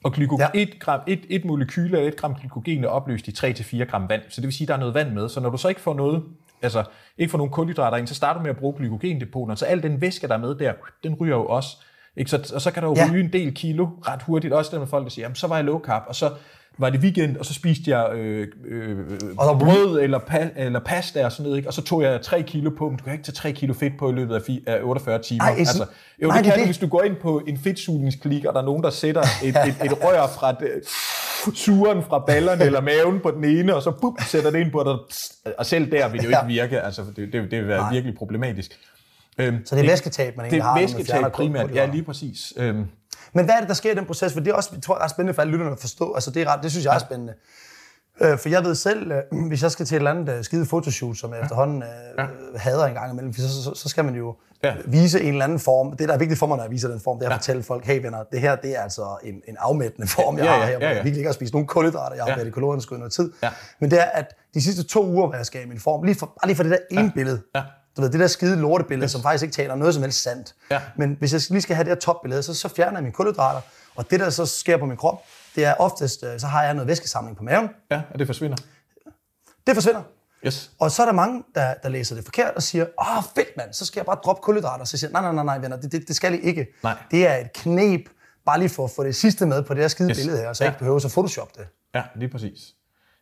Og glyko- ja. et, gram, et, et molekyle eller et gram glykogen er opløst i 3-4 gram vand. Så det vil sige, at der er noget vand med. Så når du så ikke får noget, altså ikke får nogen kulhydrater ind, så starter du med at bruge glykogendepoterne. Så al den væske, der er med der, den ryger jo også. Ikke? Så, og så kan der jo Ja. ryge en del kilo ret hurtigt. Også der med folk, der siger, jamen, så var jeg low carb, og så var det weekend, og så spiste jeg øh, øh, Og brød eller, pa, eller pasta og sådan noget, ikke? og så tog jeg 3 kilo på, men du kan ikke tage 3 kilo fedt på i løbet af, fi, af 48 timer. Ej, altså, jo, nej, det det kan du, det. hvis du går ind på en fedtsugningsklik, og der er nogen, der sætter et, et, et rør fra det, suren fra ballerne eller maven på den ene, og så bup, sætter det ind på dig, og selv der vil det jo Ja. ikke virke. Altså, det, det, det vil være Nej. virkelig problematisk. Øhm, Så det er væsketab, man det egentlig har, er fjerner væsketab primært, ja lige præcis. Øhm, Men hvad er det, der sker i den proces? For det er også, jeg tror, ret spændende for alle lytterne at forstå. Altså, det, er ret, det synes jeg er spændende. Øh, for jeg ved selv, øh, <clears throat> hvis jeg skal til et eller andet øh, skide fotoshoot, som jeg efterhånden øh, ja. hader en gang imellem, så, så, så skal man jo Ja. ja. vise en eller anden form. Det, der er vigtigt for mig, når jeg viser den form, det er at fortælle folk, hey venner, det her det er altså en, en afmættende form, jeg Ja, har ja, her, hvor ja, jeg ja. virkelig ikke har spist nogen kulhydrater, jeg har Ja. været i kalorieunderskud i noget tid. Ja. Men det er, at de sidste to uger, hvor jeg skal i min form, lige for, bare lige for det der ene ja. billede, Ja. du ved, det der skide lortebillede, yes. som faktisk ikke taler noget som helst sandt. Ja. Men hvis jeg lige skal have det her topbillede, så, så fjerner jeg mine kulhydrater. Og det, der så sker på min krop, det er oftest, øh, så har jeg noget væskesamling på maven. ja, og det forsvinder. Det forsvinder. Yes. Og så er der mange, der, der læser det forkert og siger, åh fedt mand, så skal jeg bare droppe kulhydrater. Så siger jeg, nej, nej, nej, nej venner, det, det, det skal I ikke. Nej. Det er et knep, bare lige for at få det sidste med på det her skide Yes. billede her, så Ja. jeg ikke behøver at photoshop det. Ja, lige præcis.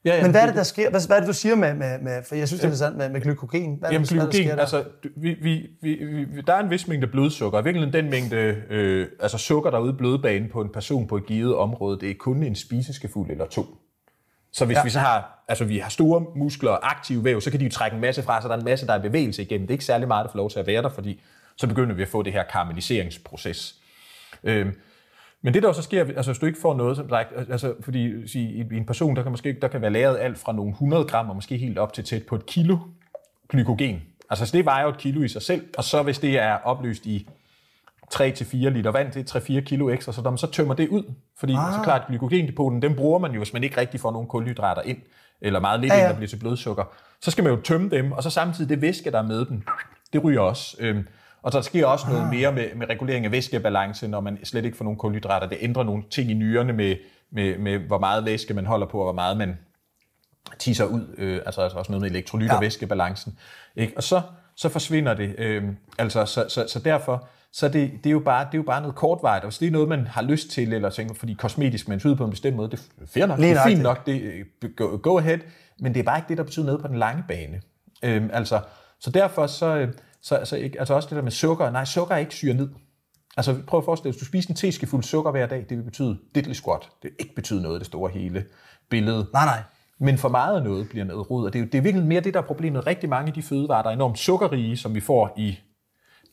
Ja, ja, Men hvad er det, der sker? Hvad, hvad er det, du siger med, med, med for jeg synes, det er interessant med, med glykogen? Hvad Jamen det, hvad er der glykogen, sker der? altså vi, vi, vi, vi, der er en vis mængde blodsukker. I virkeligheden den mængde øh, altså sukker, der er ude i blodbanen på en person på et givet område, det er kun en spiseskefuld eller to. Så hvis Ja. vi så har, altså vi har store muskler og aktive væv, så kan de jo trække en masse fra, så der er en masse, der er bevægelse igennem. Det er ikke særlig meget, der får lov til at være der, fordi så begynder vi at få det her karamelliseringsproces. Øhm, men det der så sker, altså hvis du ikke får noget, som sagt, altså fordi sige, i en person, der kan måske der kan være lavet alt fra nogle 100 gram, og måske helt op til tæt på et kilo glykogen. Altså så det vejer jo et kilo i sig selv, og så hvis det er opløst i 3-4 liter vand, det er 3-4 kilo ekstra, så så tømmer det ud, fordi ah. så klart glykogendepoten, den bruger man jo, hvis man ikke rigtig får nogen kulhydrater ind, eller meget lidt ja, ja. ind, der bliver til blodsukker, så skal man jo tømme dem, og så samtidig det væske, der er med dem, det ryger også. Øhm, og der sker også noget mere med, med regulering af væskebalance, når man slet ikke får nogen kulhydrater. Det ændrer nogle ting i nyrerne med, med, med hvor meget væske man holder på, og hvor meget man tisser ud, øh, altså, altså også noget med elektrolyt og Ja. væskebalancen. Ikke? Og så, så forsvinder det. Øh, altså, så, så, så derfor, så det, det, er jo bare, det er jo bare noget kortvarigt. Og hvis det er noget, man har lyst til, eller tænker, fordi kosmetisk man ud på en bestemt måde, det er fair nok, Lige det er fint nok, det, øh, go, go ahead, men det er bare ikke det, der betyder noget på den lange bane. Øh, altså, så derfor så, øh, så, så ikke, altså også det der med sukker, nej, sukker er ikke syre ned. Altså prøv at forestille dig, hvis du spiser en teskefuld sukker hver dag, det vil betyde diddly squat. Det vil ikke betyde noget, det store hele billede. Nej, nej. Men for meget af noget bliver noget rod, og det er, jo, det er virkelig mere det, der er problemet. Rigtig mange af de fødevarer, der er enormt sukkerrige, som vi får i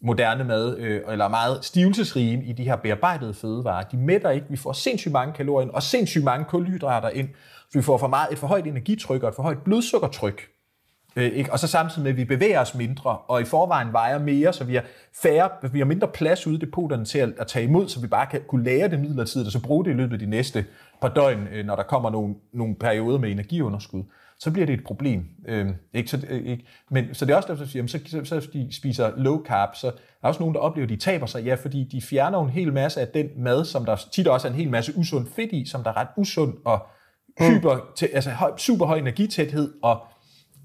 moderne mad, øh, eller meget stivelsesrige i de her bearbejdede fødevarer, de mætter ikke. Vi får sindssygt mange kalorier ind, og sindssygt mange kulhydrater ind, så vi får for meget, et for højt energitryk og et for højt blodsukkertryk. Øh, ikke? Og så samtidig med, at vi bevæger os mindre, og i forvejen vejer mere, så vi har, færre, vi har mindre plads ude i depoterne til at, at tage imod, så vi bare kan kunne lære det midlertidigt, og så bruge det i løbet af de næste par døgn, øh, når der kommer nogle, nogle perioder med energiunderskud så bliver det et problem. Øh, ikke? Så, øh, ikke? Men, så det er også derfor, at jamen, så, så, så de spiser low carb, så er der også nogen, der oplever, at de taber sig, ja, fordi de fjerner en hel masse af den mad, som der tit også er en hel masse usund fedt i, som der er ret usund og hyper, til, altså høj, super høj energitæthed, og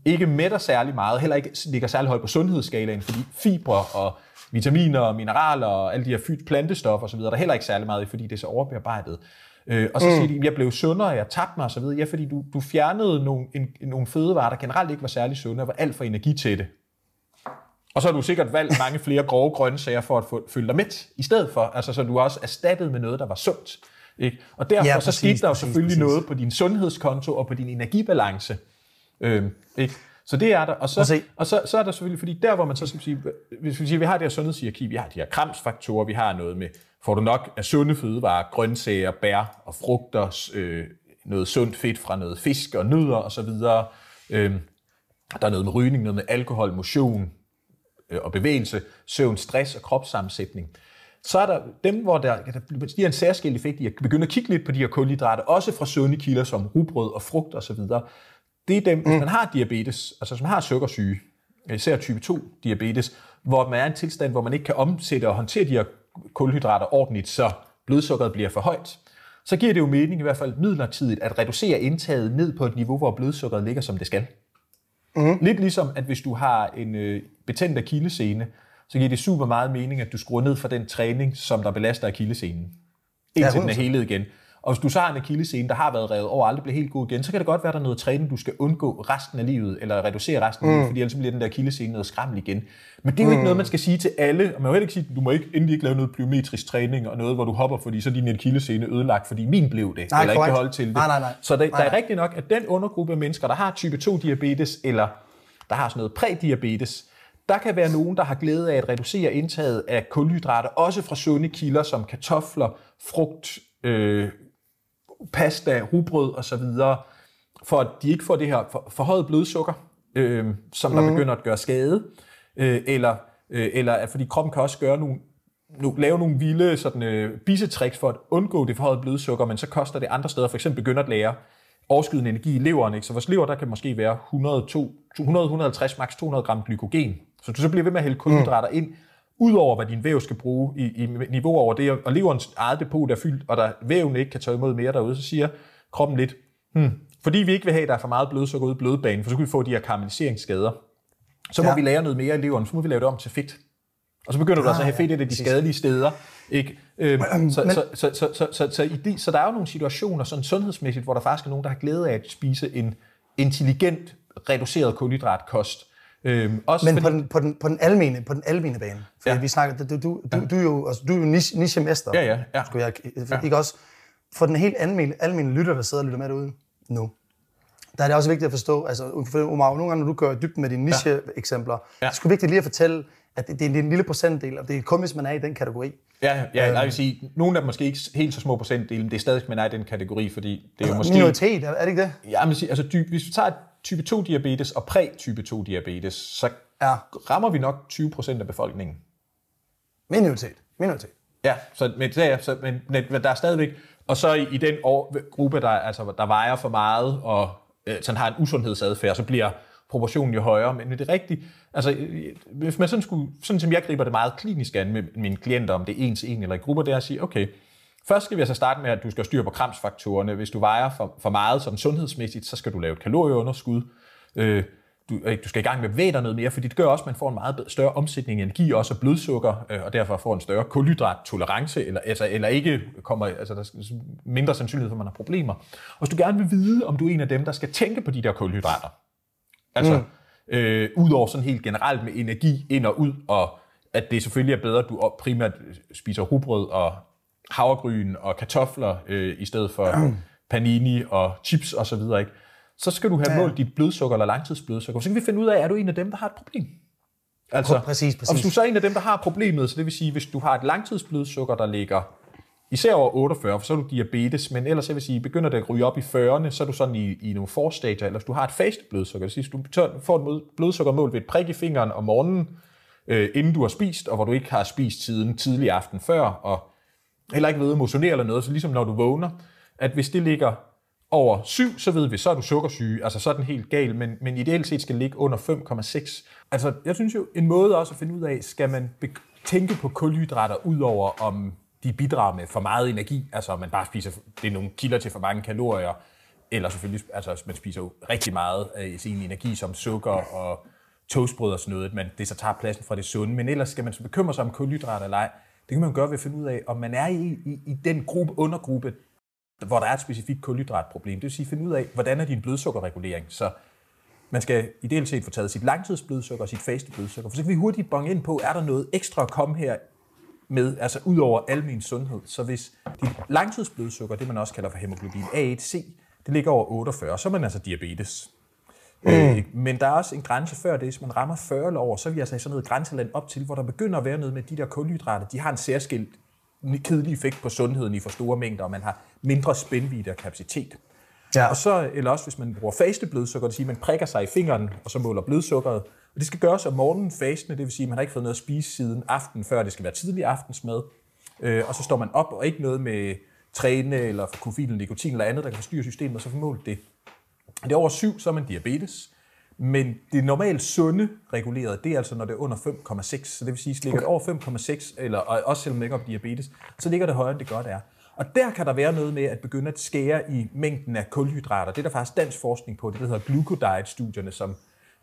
ikke mætter særlig meget, heller ikke ligger særlig højt på sundhedsskalaen, fordi fibre og vitaminer og mineraler og alle de her fyt plantestoffer osv., der er heller ikke særlig meget i, fordi det er så overbearbejdet. Øh, og så mm. siger de, jeg blev sundere, jeg tabte mig osv. Ja, fordi du, du fjernede nogle, en, nogle fødevarer, der generelt ikke var særlig sunde, og var alt for energitætte. Og så har du sikkert valgt mange flere grove grøntsager for at få, føle dig mæt i stedet for. Altså, så du også erstattet med noget, der var sundt. Ikke? Og derfor ja, præcis, så skete der jo selvfølgelig præcis. noget på din sundhedskonto og på din energibalance. Øh, ikke? Så det er der. Og så, og så, så er der selvfølgelig, fordi der hvor man så skal sige, hvis vi siger, vi har det her sundhedshierarki, vi har de her kramsfaktorer, vi har noget med, får du nok af sunde fødevarer, grøntsager, bær og frugter, øh, noget sundt fedt fra noget fisk og nødder osv. Øh, der er noget med rygning, noget med alkohol, motion øh, og bevægelse, søvn, stress og kropssammensætning. Så er der dem, hvor der, der bliver en særskilt effekt i at begynde at kigge lidt på de her kulhydrater, også fra sunde kilder som rugbrød og frugt osv det er dem, mm. hvis man har diabetes, altså hvis man har sukkersyge, især type 2 diabetes, hvor man er i en tilstand, hvor man ikke kan omsætte og håndtere de her kulhydrater ordentligt, så blodsukkeret bliver for højt, så giver det jo mening i hvert fald midlertidigt at reducere indtaget ned på et niveau, hvor blodsukkeret ligger, som det skal. Mm. Lidt ligesom, at hvis du har en øh, betændt akillescene, så giver det super meget mening, at du skruer ned for den træning, som der belaster akillescenen. Indtil ja, den er helet igen. Og hvis du så har en akillescene, der har været revet over og aldrig bliver helt god igen, så kan det godt være, at der er noget træning, du skal undgå resten af livet, eller reducere resten af livet, mm. fordi ellers bliver den der akillescene noget skrammel igen. Men det er jo mm. ikke noget, man skal sige til alle, og man må heller ikke sige, du må ikke, endelig ikke lave noget plyometrisk træning, og noget, hvor du hopper, fordi så er din akillescene ødelagt, fordi min blev det, nej, eller ikke kan holde til det. Nej, nej, nej. Så der, der er rigtigt nok, at den undergruppe af mennesker, der har type 2 diabetes, eller der har sådan noget prædiabetes, der kan være nogen, der har glæde af at reducere indtaget af kulhydrater, også fra sunde kilder som kartofler, frugt, øh, pasta, rugbrød og så videre, for at de ikke får det her for, forhøjet blodsukker, øh, som der mm. begynder at gøre skade, øh, eller, øh, eller fordi kroppen kan også gøre nogle, nu, lave nogle vilde sådan, øh, bisetricks for at undgå det forhøjet blodsukker, men så koster det andre steder, for eksempel begynder at lære overskydende energi i leveren. Ikke? Så vores lever, der kan måske være 100-150, maks 200 gram glykogen. Så du så bliver ved med at hælde kulhydrater mm. ind, Udover hvad din væv skal bruge i, i niveau over det, og leverens eget depot er fyldt, og der væven ikke kan tage imod mere derude, så siger kroppen lidt, hmm, fordi vi ikke vil have, at der er for meget blodsukker ude i blodbanen, for så kan vi få de her karamelliseringsskader. Så må ja. vi lære noget mere i leveren, så må vi lave det om til fedt. Og så begynder ah, du altså at have fedt i de skadelige steder. Ikke? <clears throat> Så, så, så, så, så, så, så, de, så der er jo nogle situationer sådan sundhedsmæssigt, hvor der faktisk er nogen, der har glæde af at spise en intelligent, reduceret kulhydratkost, Øhm, også Men fordi... på, den, på, den, på, den almene, på den almene bane, for ja. vi snakker, du, du, du, ja. du, er jo, altså, du er jo niche-mester, ja, ja, ja. Skulle jeg, ja. ikke også? For den helt almene, almene lytter, der sidder og lytter med derude nu, der er det også vigtigt at forstå, altså for Omar, nogle gange, når du gør dybden med dine niche-eksempler, ja. det er vigtigt lige at fortælle, at det, det er en lille procentdel, og det er kun, hvis man er i den kategori. Ja, ja øhm, jeg vil sige, nogle af dem måske ikke helt så små procentdele, men det er stadig, man er i den kategori, fordi det er jo måske... Minoritet, er det ikke det? Ja, men altså, hvis vi tager type 2 diabetes og præ-type 2 diabetes, så ja. rammer vi nok 20 procent af befolkningen. Minoritet. Minoritet. Ja, så, men, så, så, men, men der er stadigvæk... Og så i, i den år, gruppe, der, altså, der vejer for meget og øh, sådan har en usundhedsadfærd, så bliver proportionen jo højere. Men det er rigtigt. Altså, hvis man sådan skulle, sådan som jeg griber det meget klinisk an med mine klienter, om det er en til en eller i grupper, det er at sige, okay, Først skal vi altså starte med, at du skal styre på kramsfaktorerne. Hvis du vejer for, for meget sådan sundhedsmæssigt, så skal du lave et kalorieunderskud. Øh, du, du skal i gang med bevæge dig noget mere, fordi det gør også, at man får en meget større omsætning af energi, også af blodsukker, øh, og derfor får en større kulhydrattolerance, eller, altså, eller ikke kommer, altså, der er mindre sandsynlighed for, at man har problemer. Og hvis du gerne vil vide, om du er en af dem, der skal tænke på de der kulhydrater, altså mm. øh, ud over sådan helt generelt med energi ind og ud, og at det selvfølgelig er bedre, at du primært spiser rugbrød og havregryn og kartofler, øh, i stedet for <clears throat> panini og chips og så videre, ikke? så skal du have Ja. målt dit blodsukker eller langtidsblodsukker. Så kan vi finde ud af, er du en af dem, der har et problem? Altså, Præcis, Og hvis præcis. du så er en af dem, der har problemet, så det vil sige, hvis du har et langtidsblodsukker, der ligger især over 48, for så er du diabetes, men ellers jeg vil sige, begynder det at ryge op i 40'erne, så er du sådan i, i nogle forstadier, eller hvis du har et faste blodsukker, det vil sige, hvis du får et mod- blodsukker ved et prik i fingeren om morgenen, øh, inden du har spist, og hvor du ikke har spist siden tidlig aften før, og heller ikke ved at motionere eller noget, så ligesom når du vågner, at hvis det ligger over 7, så ved vi, så er du sukkersyge, altså så er den helt gal, men, men ideelt set skal det ligge under 5,6. Altså jeg synes jo, en måde også at finde ud af, skal man be- tænke på kulhydrater udover om de bidrager med for meget energi, altså om man bare spiser, det er nogle kilder til for mange kalorier, eller selvfølgelig, altså man spiser jo rigtig meget af sin energi som sukker og toastbrød og sådan noget, men det så tager pladsen fra det sunde. Men ellers skal man så bekymre sig om kulhydrater eller ej. Det kan man gøre ved at finde ud af, om man er i, i, i den gruppe, undergruppe, hvor der er et specifikt kulhydratproblem. Det vil sige, finde ud af, hvordan er din blodsukkerregulering. Så man skal ideelt set få taget sit langtidsblodsukker og sit faste blodsukker. For så kan vi hurtigt bonge ind på, er der noget ekstra at komme her med, altså ud over almen sundhed. Så hvis dit langtidsblodsukker, det man også kalder for hemoglobin A1C, det ligger over 48, så er man altså diabetes. Mm. Øh, men der er også en grænse før det, hvis man rammer 40 eller over, så er vi altså i sådan noget grænseland op til, hvor der begynder at være noget med de der kulhydrater. De har en særskilt kedelig effekt på sundheden i for store mængder, og man har mindre spændvidde og kapacitet. Ja. Og så, eller også hvis man bruger faste blodsukker, det vil sige, at man prikker sig i fingeren, og så måler blodsukkeret. Og det skal gøres om morgenen fastende, det vil sige, at man har ikke fået noget at spise siden aften, før det skal være tidlig aftensmad. Øh, og så står man op, og ikke noget med træne, eller koffein, eller nikotin eller andet, der kan forstyrre systemet, og så får målt det. Er det over 7, så er man diabetes. Men det normalt sunde reguleret, det er altså, når det er under 5,6. Så det vil sige, at ligger det over 5,6, eller og også selvom man ikke har diabetes, så ligger det højere, end det godt er. Og der kan der være noget med at begynde at skære i mængden af kulhydrater. Det er der faktisk dansk forskning på, det der hedder glucodiet-studierne, som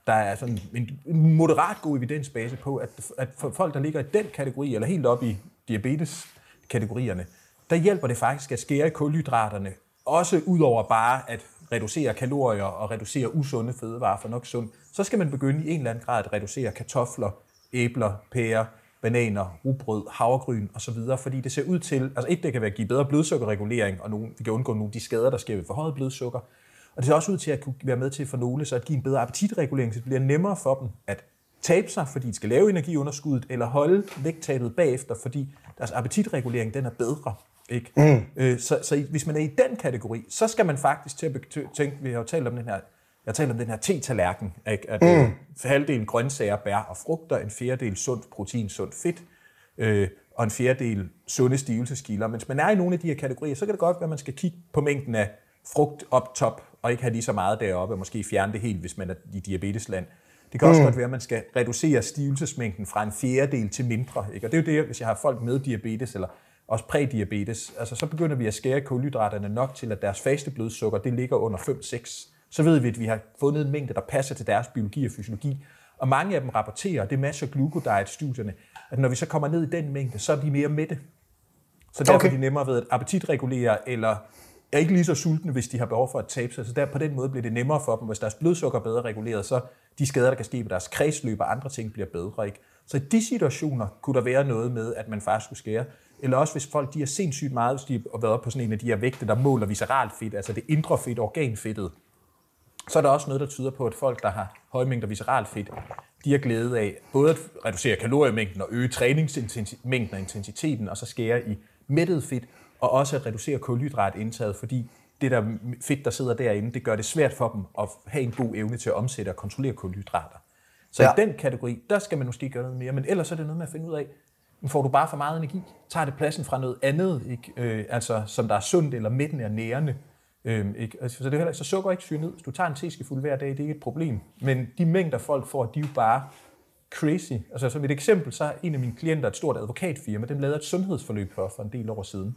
der er sådan en en moderat god evidensbase på, at, at for folk, der ligger i den kategori, eller helt op i diabetes-kategorierne, der hjælper det faktisk at skære i kulhydraterne, også ud over bare at reducere kalorier og reducere usunde fødevarer for nok sund, så skal man begynde i en eller anden grad at reducere kartofler, æbler, pærer, bananer, rugbrød, havregryn osv., fordi det ser ud til, altså et, det kan være at give bedre blodsukkerregulering, og nogle, vi kan undgå nogle af de skader, der sker ved forhøjet blodsukker, og det ser også ud til at kunne være med til for nogle, så at give en bedre appetitregulering, så det bliver nemmere for dem at tabe sig, fordi de skal lave energiunderskuddet, eller holde vægttabet bagefter, fordi deres appetitregulering den er bedre. Ikke? Mm. Øh, så, så hvis man er i den kategori, så skal man faktisk til at tænke, vi har jo talt om den her, jeg talt om den her te-tallerken, ikke? at mm. halvdelen grøntsager, bær og frugter, en fjerdedel sundt protein, sundt fedt, øh, og en fjerdedel sunde stivelseskilder. Men hvis man er i nogle af de her kategorier, så kan det godt være, at man skal kigge på mængden af frugt op top, og ikke have lige så meget deroppe, og måske fjerne det helt, hvis man er i diabetesland. Det kan også godt være, at man skal reducere stivelsesmængden fra en fjerdedel til mindre. Ikke? Og det er jo det, hvis jeg har folk med diabetes, eller også prædiabetes, altså så begynder vi at skære kulhydraterne nok til, at deres faste blodsukker, det ligger under 5-6. Så ved vi, at vi har fundet en mængde, der passer til deres biologi og fysiologi. Og mange af dem rapporterer, og det matcher glucodiet-studierne, at når vi så kommer ned i den mængde, så er de mere mætte. Så derfor Okay. er de nemmere ved at appetitregulere, eller er ikke lige så sultne, hvis de har behov for at tabe sig. Så der, på den måde bliver det nemmere for dem, hvis deres blodsukker er bedre reguleret, så de skader, der kan ske på deres kredsløb og andre ting, bliver bedre. Ikke? Så i de situationer kunne der være noget med, at man faktisk skulle skære. Eller også hvis folk de er sindssygt meget, hvis de har været oppe på sådan en af de her vægte, der måler visceralt fedt, altså det indre fedt, organfedtet, så er der også noget, der tyder på, at folk, der har høje mængder visceralt fedt, de har glæde af både at reducere kaloriemængden og øge træningsmængden og intensiteten, og så skære i mættet fedt, og også at reducere kulhydratindtaget, fordi det der fedt, der sidder derinde, det gør det svært for dem at have en god evne til at omsætte og kontrollere kulhydrater. Så ja. I den kategori, der skal man måske gøre noget mere, men ellers er det noget med at finde ud af, får du bare for meget energi, tager det pladsen fra noget andet, ikke? Øh, altså, som der er sundt eller mættende er nærende. Øhm, ikke? Altså, så det er heller ikke, så sukker ikke syge ned. Hvis du tager en teskefuld hver dag, det er ikke et problem. Men de mængder folk får, de er jo bare crazy. Altså som et eksempel, så er en af mine klienter et stort advokatfirma, dem lavede et sundhedsforløb for, for en del år siden.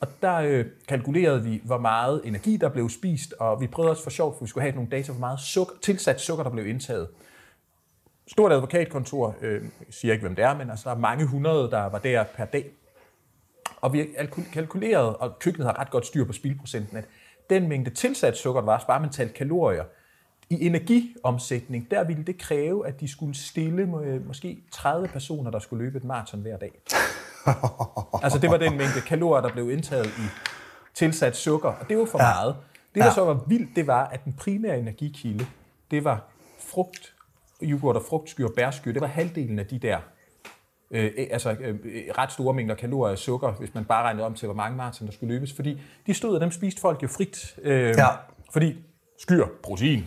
Og der øh, kalkulerede vi, hvor meget energi, der blev spist, og vi prøvede også for sjovt, for vi skulle have nogle data, hvor meget sukker, tilsat sukker, der blev indtaget. Stort advokatkontor, øh, jeg siger ikke, hvem det er, men altså, der er mange hundrede, der var der per dag. Og vi har kalku- kalkuleret, og køkkenet har ret godt styr på spildprocenten, at den mængde tilsat sukker, der var, bare man talte kalorier, i energiomsætning, der ville det kræve, at de skulle stille må- måske 30 personer, der skulle løbe et maraton hver dag. <laughs> altså det var den mængde kalorier, der blev indtaget i tilsat sukker, og det var for ja. meget. Det, der Ja. så var vildt, det var, at den primære energikilde, det var frugt, yoghurt og frugtskyr og bærskyr. Det var halvdelen af de der øh, altså øh, øh, ret store mængder kalorier og sukker, hvis man bare regnede om til, hvor mange maraton der skulle løbes. Fordi de stod, og dem spiste folk jo frit. Øh, Ja. Fordi skyr, protein,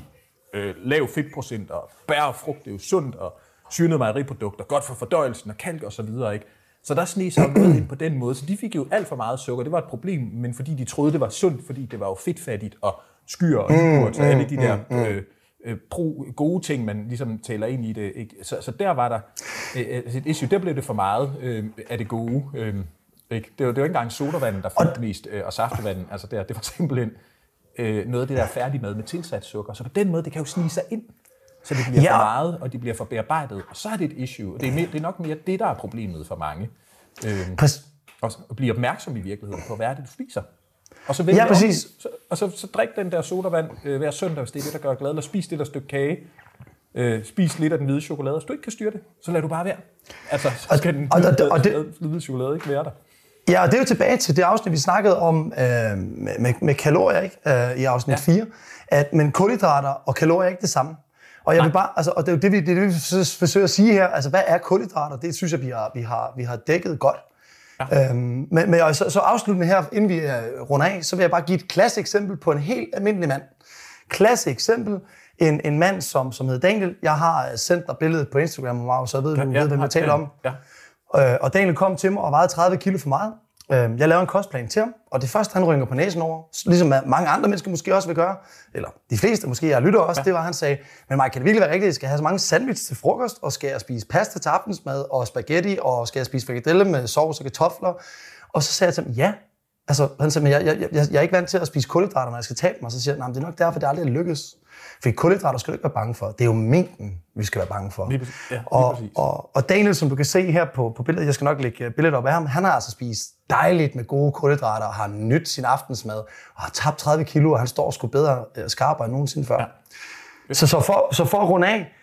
øh, lav fedtprocent og bær og frugt, det er jo sundt, og syrnede mejeriprodukter, godt for fordøjelsen og kalk og så videre, ikke? Så der sneg sig noget ind på den måde. Så de fik jo alt for meget sukker. Det var et problem, men fordi de troede, det var sundt, fordi det var jo fedtfattigt og skyr og yoghurt, så alle de der øh, øh, pro, gode ting, man ligesom taler ind i det. Ikke? Så, så der var der øh, et issue. Der blev det for meget øh, af det gode. Øh, ikke? Det, var, det var ikke engang sodavanden, der fyldte mest, øh, og saftevanden. Altså der, det var simpelthen øh, noget af det der færdigmad med tilsat sukker. Så på den måde, det kan jo snige sig ind. Så det bliver Ja. for meget, og de bliver for bearbejdet. Og så er det et issue. Det er, mere, det er nok mere det, der er problemet for mange. Øh, og blive opmærksom i virkeligheden på, hvad er det, du spiser. Og så Ja, om. præcis. Så, og så, så drik den der sodavand øh, hver søndag, hvis det er det, der gør dig glad. Eller spis det der stykke kage. Øh, spis lidt af den hvide chokolade. Hvis du ikke kan styre det, så lad du bare være. Altså, så skal den og hvide, og det- hvide chokolade ikke være der. Ja, og det er jo tilbage til det afsnit, vi snakkede om øh, med, med, kalorier ikke? Øh, i afsnit Ja. ja. 4. At, men kulhydrater og kalorier er ikke det samme. Og, jeg vil bare, altså, og det er jo det, vi, det, er det, vi forsøger- forsøger at sige her. Altså, hvad er kulhydrater? Det synes jeg, vi har, vi har, vi har dækket godt. Ja. Øhm, men, men og så, så afsluttende her, inden vi uh, runder af, så vil jeg bare give et klasse eksempel på en helt almindelig mand. Klasse eksempel. En, en mand, som, som hedder Daniel. Jeg har øh, sendt dig billedet på Instagram, Magnus, så jeg ved, du ved, hvem jeg taler om. Ja. Øh, og Daniel kom til mig og vejede 30 kilo for meget. Øh, jeg lavede en kostplan til ham, og det første, han rynker på næsen over, ligesom mange andre mennesker måske også vil gøre, eller de fleste måske, jeg lytter også, ja. det var, han sagde, men Mike, kan det virkelig være rigtigt, at jeg skal have så mange sandwich til frokost, og skal jeg spise pasta til aftensmad, og spaghetti, og skal jeg spise frikadelle med sovs og kartofler? Og så sagde jeg til ham, ja. Altså, han sagde, jeg, jeg, jeg, jeg er ikke vant til at spise kulhydrater, når jeg skal tabe mig. Så siger men det er nok derfor, det aldrig lykkes. For kulhydrater skal du ikke være bange for. Det er jo mængden, vi skal være bange for. Lige. Ja, lige og, præcis. og, og Daniel, som du kan se her på, på billedet, jeg skal nok lægge billedet op af ham, han har altså spist dejligt med gode kulhydrater, og har nydt sin aftensmad, og har tabt 30 kilo, og han står sgu bedre øh, skarpere end nogensinde før. Ja. Så, så, for, så for at runde af,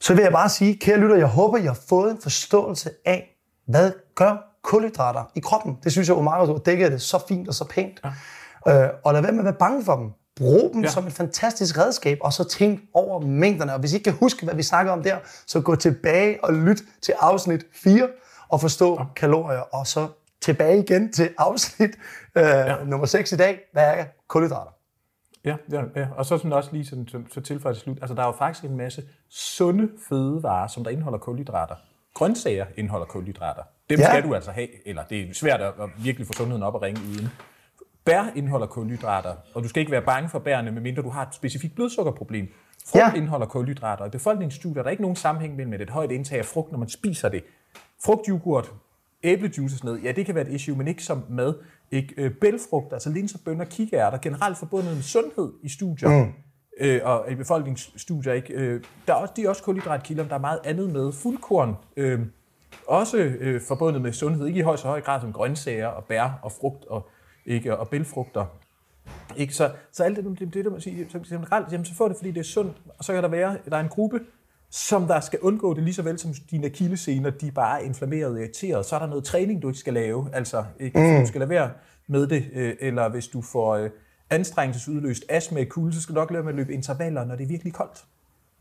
så vil jeg bare sige, kære lytter, jeg håber, I har fået en forståelse af, hvad gør kulhydrater i kroppen. Det synes jeg, Omar, du har dækket det så fint og så pænt. Ja. Øh, og lad være med at være bange for dem. Brug dem ja. som et fantastisk redskab, og så tænk over mængderne. Og hvis I ikke kan huske, hvad vi snakker om der, så gå tilbage og lyt til afsnit 4 og forstå ja. kalorier, og så tilbage igen til afsnit øh, ja. nummer 6 i dag. Hvad er kulhydrater? Ja, ja, ja. og så sådan også lige sådan, så, så tilføjet til slut. Altså, der er jo faktisk en masse sunde fødevarer, som der indeholder kulhydrater. Grøntsager indeholder kulhydrater. Dem Ja. skal du altså have, eller det er svært at, at virkelig få sundheden op og ringe uden. Bær indeholder kulhydrater, og du skal ikke være bange for bærene, medmindre du har et specifikt blodsukkerproblem. Frugt Ja. indeholder kulhydrater. I befolkningsstudier er der ikke nogen sammenhæng mellem et højt indtag af frugt, når man spiser det. Frugtyoghurt, æblejuice og sådan noget, ja, det kan være et issue, men ikke som mad. Ikke? Øh, bælfrugt, altså linser, bønner, kikærter, generelt forbundet med sundhed i studier. Mm. Øh, og i befolkningsstudier, ikke? Øh, der er også, de er også kulhydratkilder, der er meget andet med. Fuldkorn, øh, også øh, forbundet med sundhed, ikke i høj så høj grad som grøntsager og bær og frugt og, ikke, og bælfrugter. Ikke? Så, så alt det, det, det, det man siger, så generelt, jamen, så får det, fordi det er sundt. Og så kan der være, der er en gruppe, som der skal undgå det lige så vel som dine akillesener, de bare er inflammeret og irriteret. Så er der noget træning, du ikke skal lave. Altså, ikke? Mm. du skal lade være med det. øh, Eller hvis du får øh, anstrengelsesudløst astma i kulde, så skal du nok lade med at løbe intervaller, når det er virkelig koldt.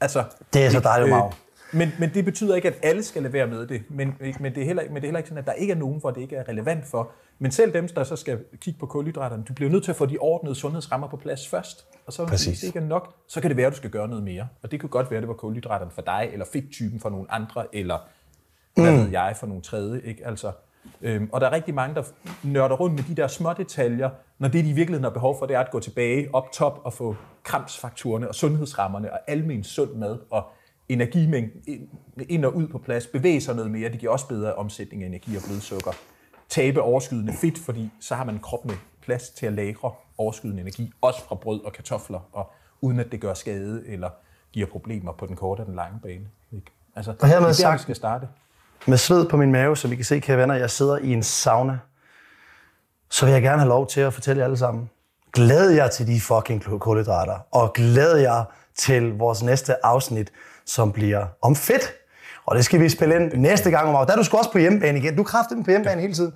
Altså, Det er så dejligt, øh, Mauro. men, men det betyder ikke, at alle skal lade være med det. Men, ikke- men, det er heller, men det er heller ikke sådan, at der ikke er nogen, hvor det ikke er relevant for. Men selv dem, der så skal kigge på kulhydraterne, du bliver nødt til at få de ordnede sundhedsrammer på plads først. Og så hvis Præcis. det ikke er nok, så kan det være, at du skal gøre noget mere. Og det kan godt være, at det var kulhydraterne for dig, eller fedttypen for nogle andre, eller hvad ved jeg, for nogle tredje. Ikke? Altså, øhm, og der er rigtig mange, der nørder rundt med de der små detaljer, når det, de i virkeligheden har behov for, det er at gå tilbage op top og få kramsfaktorerne og sundhedsrammerne og almen sund mad og energimængden ind- ind og ud på plads, bevæge sig noget mere. Det giver også bedre omsætning af energi og blodsukker. Tabe overskydende fedt, fordi så har man en krop med plads til at lagre overskydende energi, også fra brød og kartofler, og uden at det gør skade eller giver problemer på den korte og den lange bane. Ikke? Altså, Og hermed det er der, sagt- vi skal starte. med sved på min mave, som I kan se, kære venner, jeg sidder i en sauna, så vil jeg gerne have lov til at fortælle jer alle sammen. Glæd jer til de fucking kulhydrater, og glæd jer til vores næste afsnit, som bliver om fedt. Og det skal vi spille ind næste gang om Der er du sgu også på hjemmebane igen. Du kræfter dem på hjemmebane hele tiden.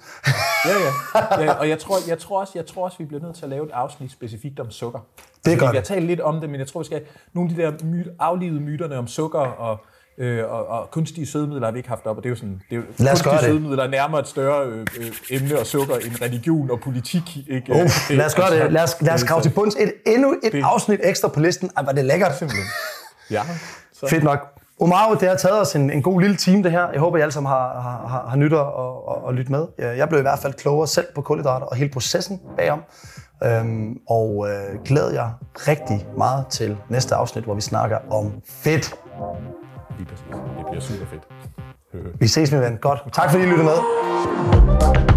ja, ja. <laughs> ja og jeg tror, jeg, tror også, jeg tror også, vi bliver nødt til at lave et afsnit specifikt om sukker. Det gør det. Vi har talt lidt om det, men jeg tror, vi skal nogle af de der myt, aflivede myterne om sukker og, øh, og, og kunstige sødemidler har vi ikke haft op, og det er jo sådan, det er jo, Lad os kunstige sødemidler er nærmere et større øh, øh, emne og sukker end religion og politik. Ikke? Uh, Øh, lad os gøre det. Lad os, lad os grave til bunds. Et, endnu et Det- afsnit ekstra på listen. Ej, var det lækkert. Simpelthen. Ja, så. Fedt nok. Omaro, det har taget os en, en god lille time, det her. Jeg håber, I alle sammen har, har, har, har nyttet og, og, og lyttet med. Jeg blev i hvert fald klogere selv på kulhydrater og hele processen bagom. Øhm, og øh, glæder jeg rigtig meget til næste afsnit, hvor vi snakker om fedt. Lige præcis. Det bliver super fedt. Vi ses, min ven. Godt. Tak fordi I lyttede med.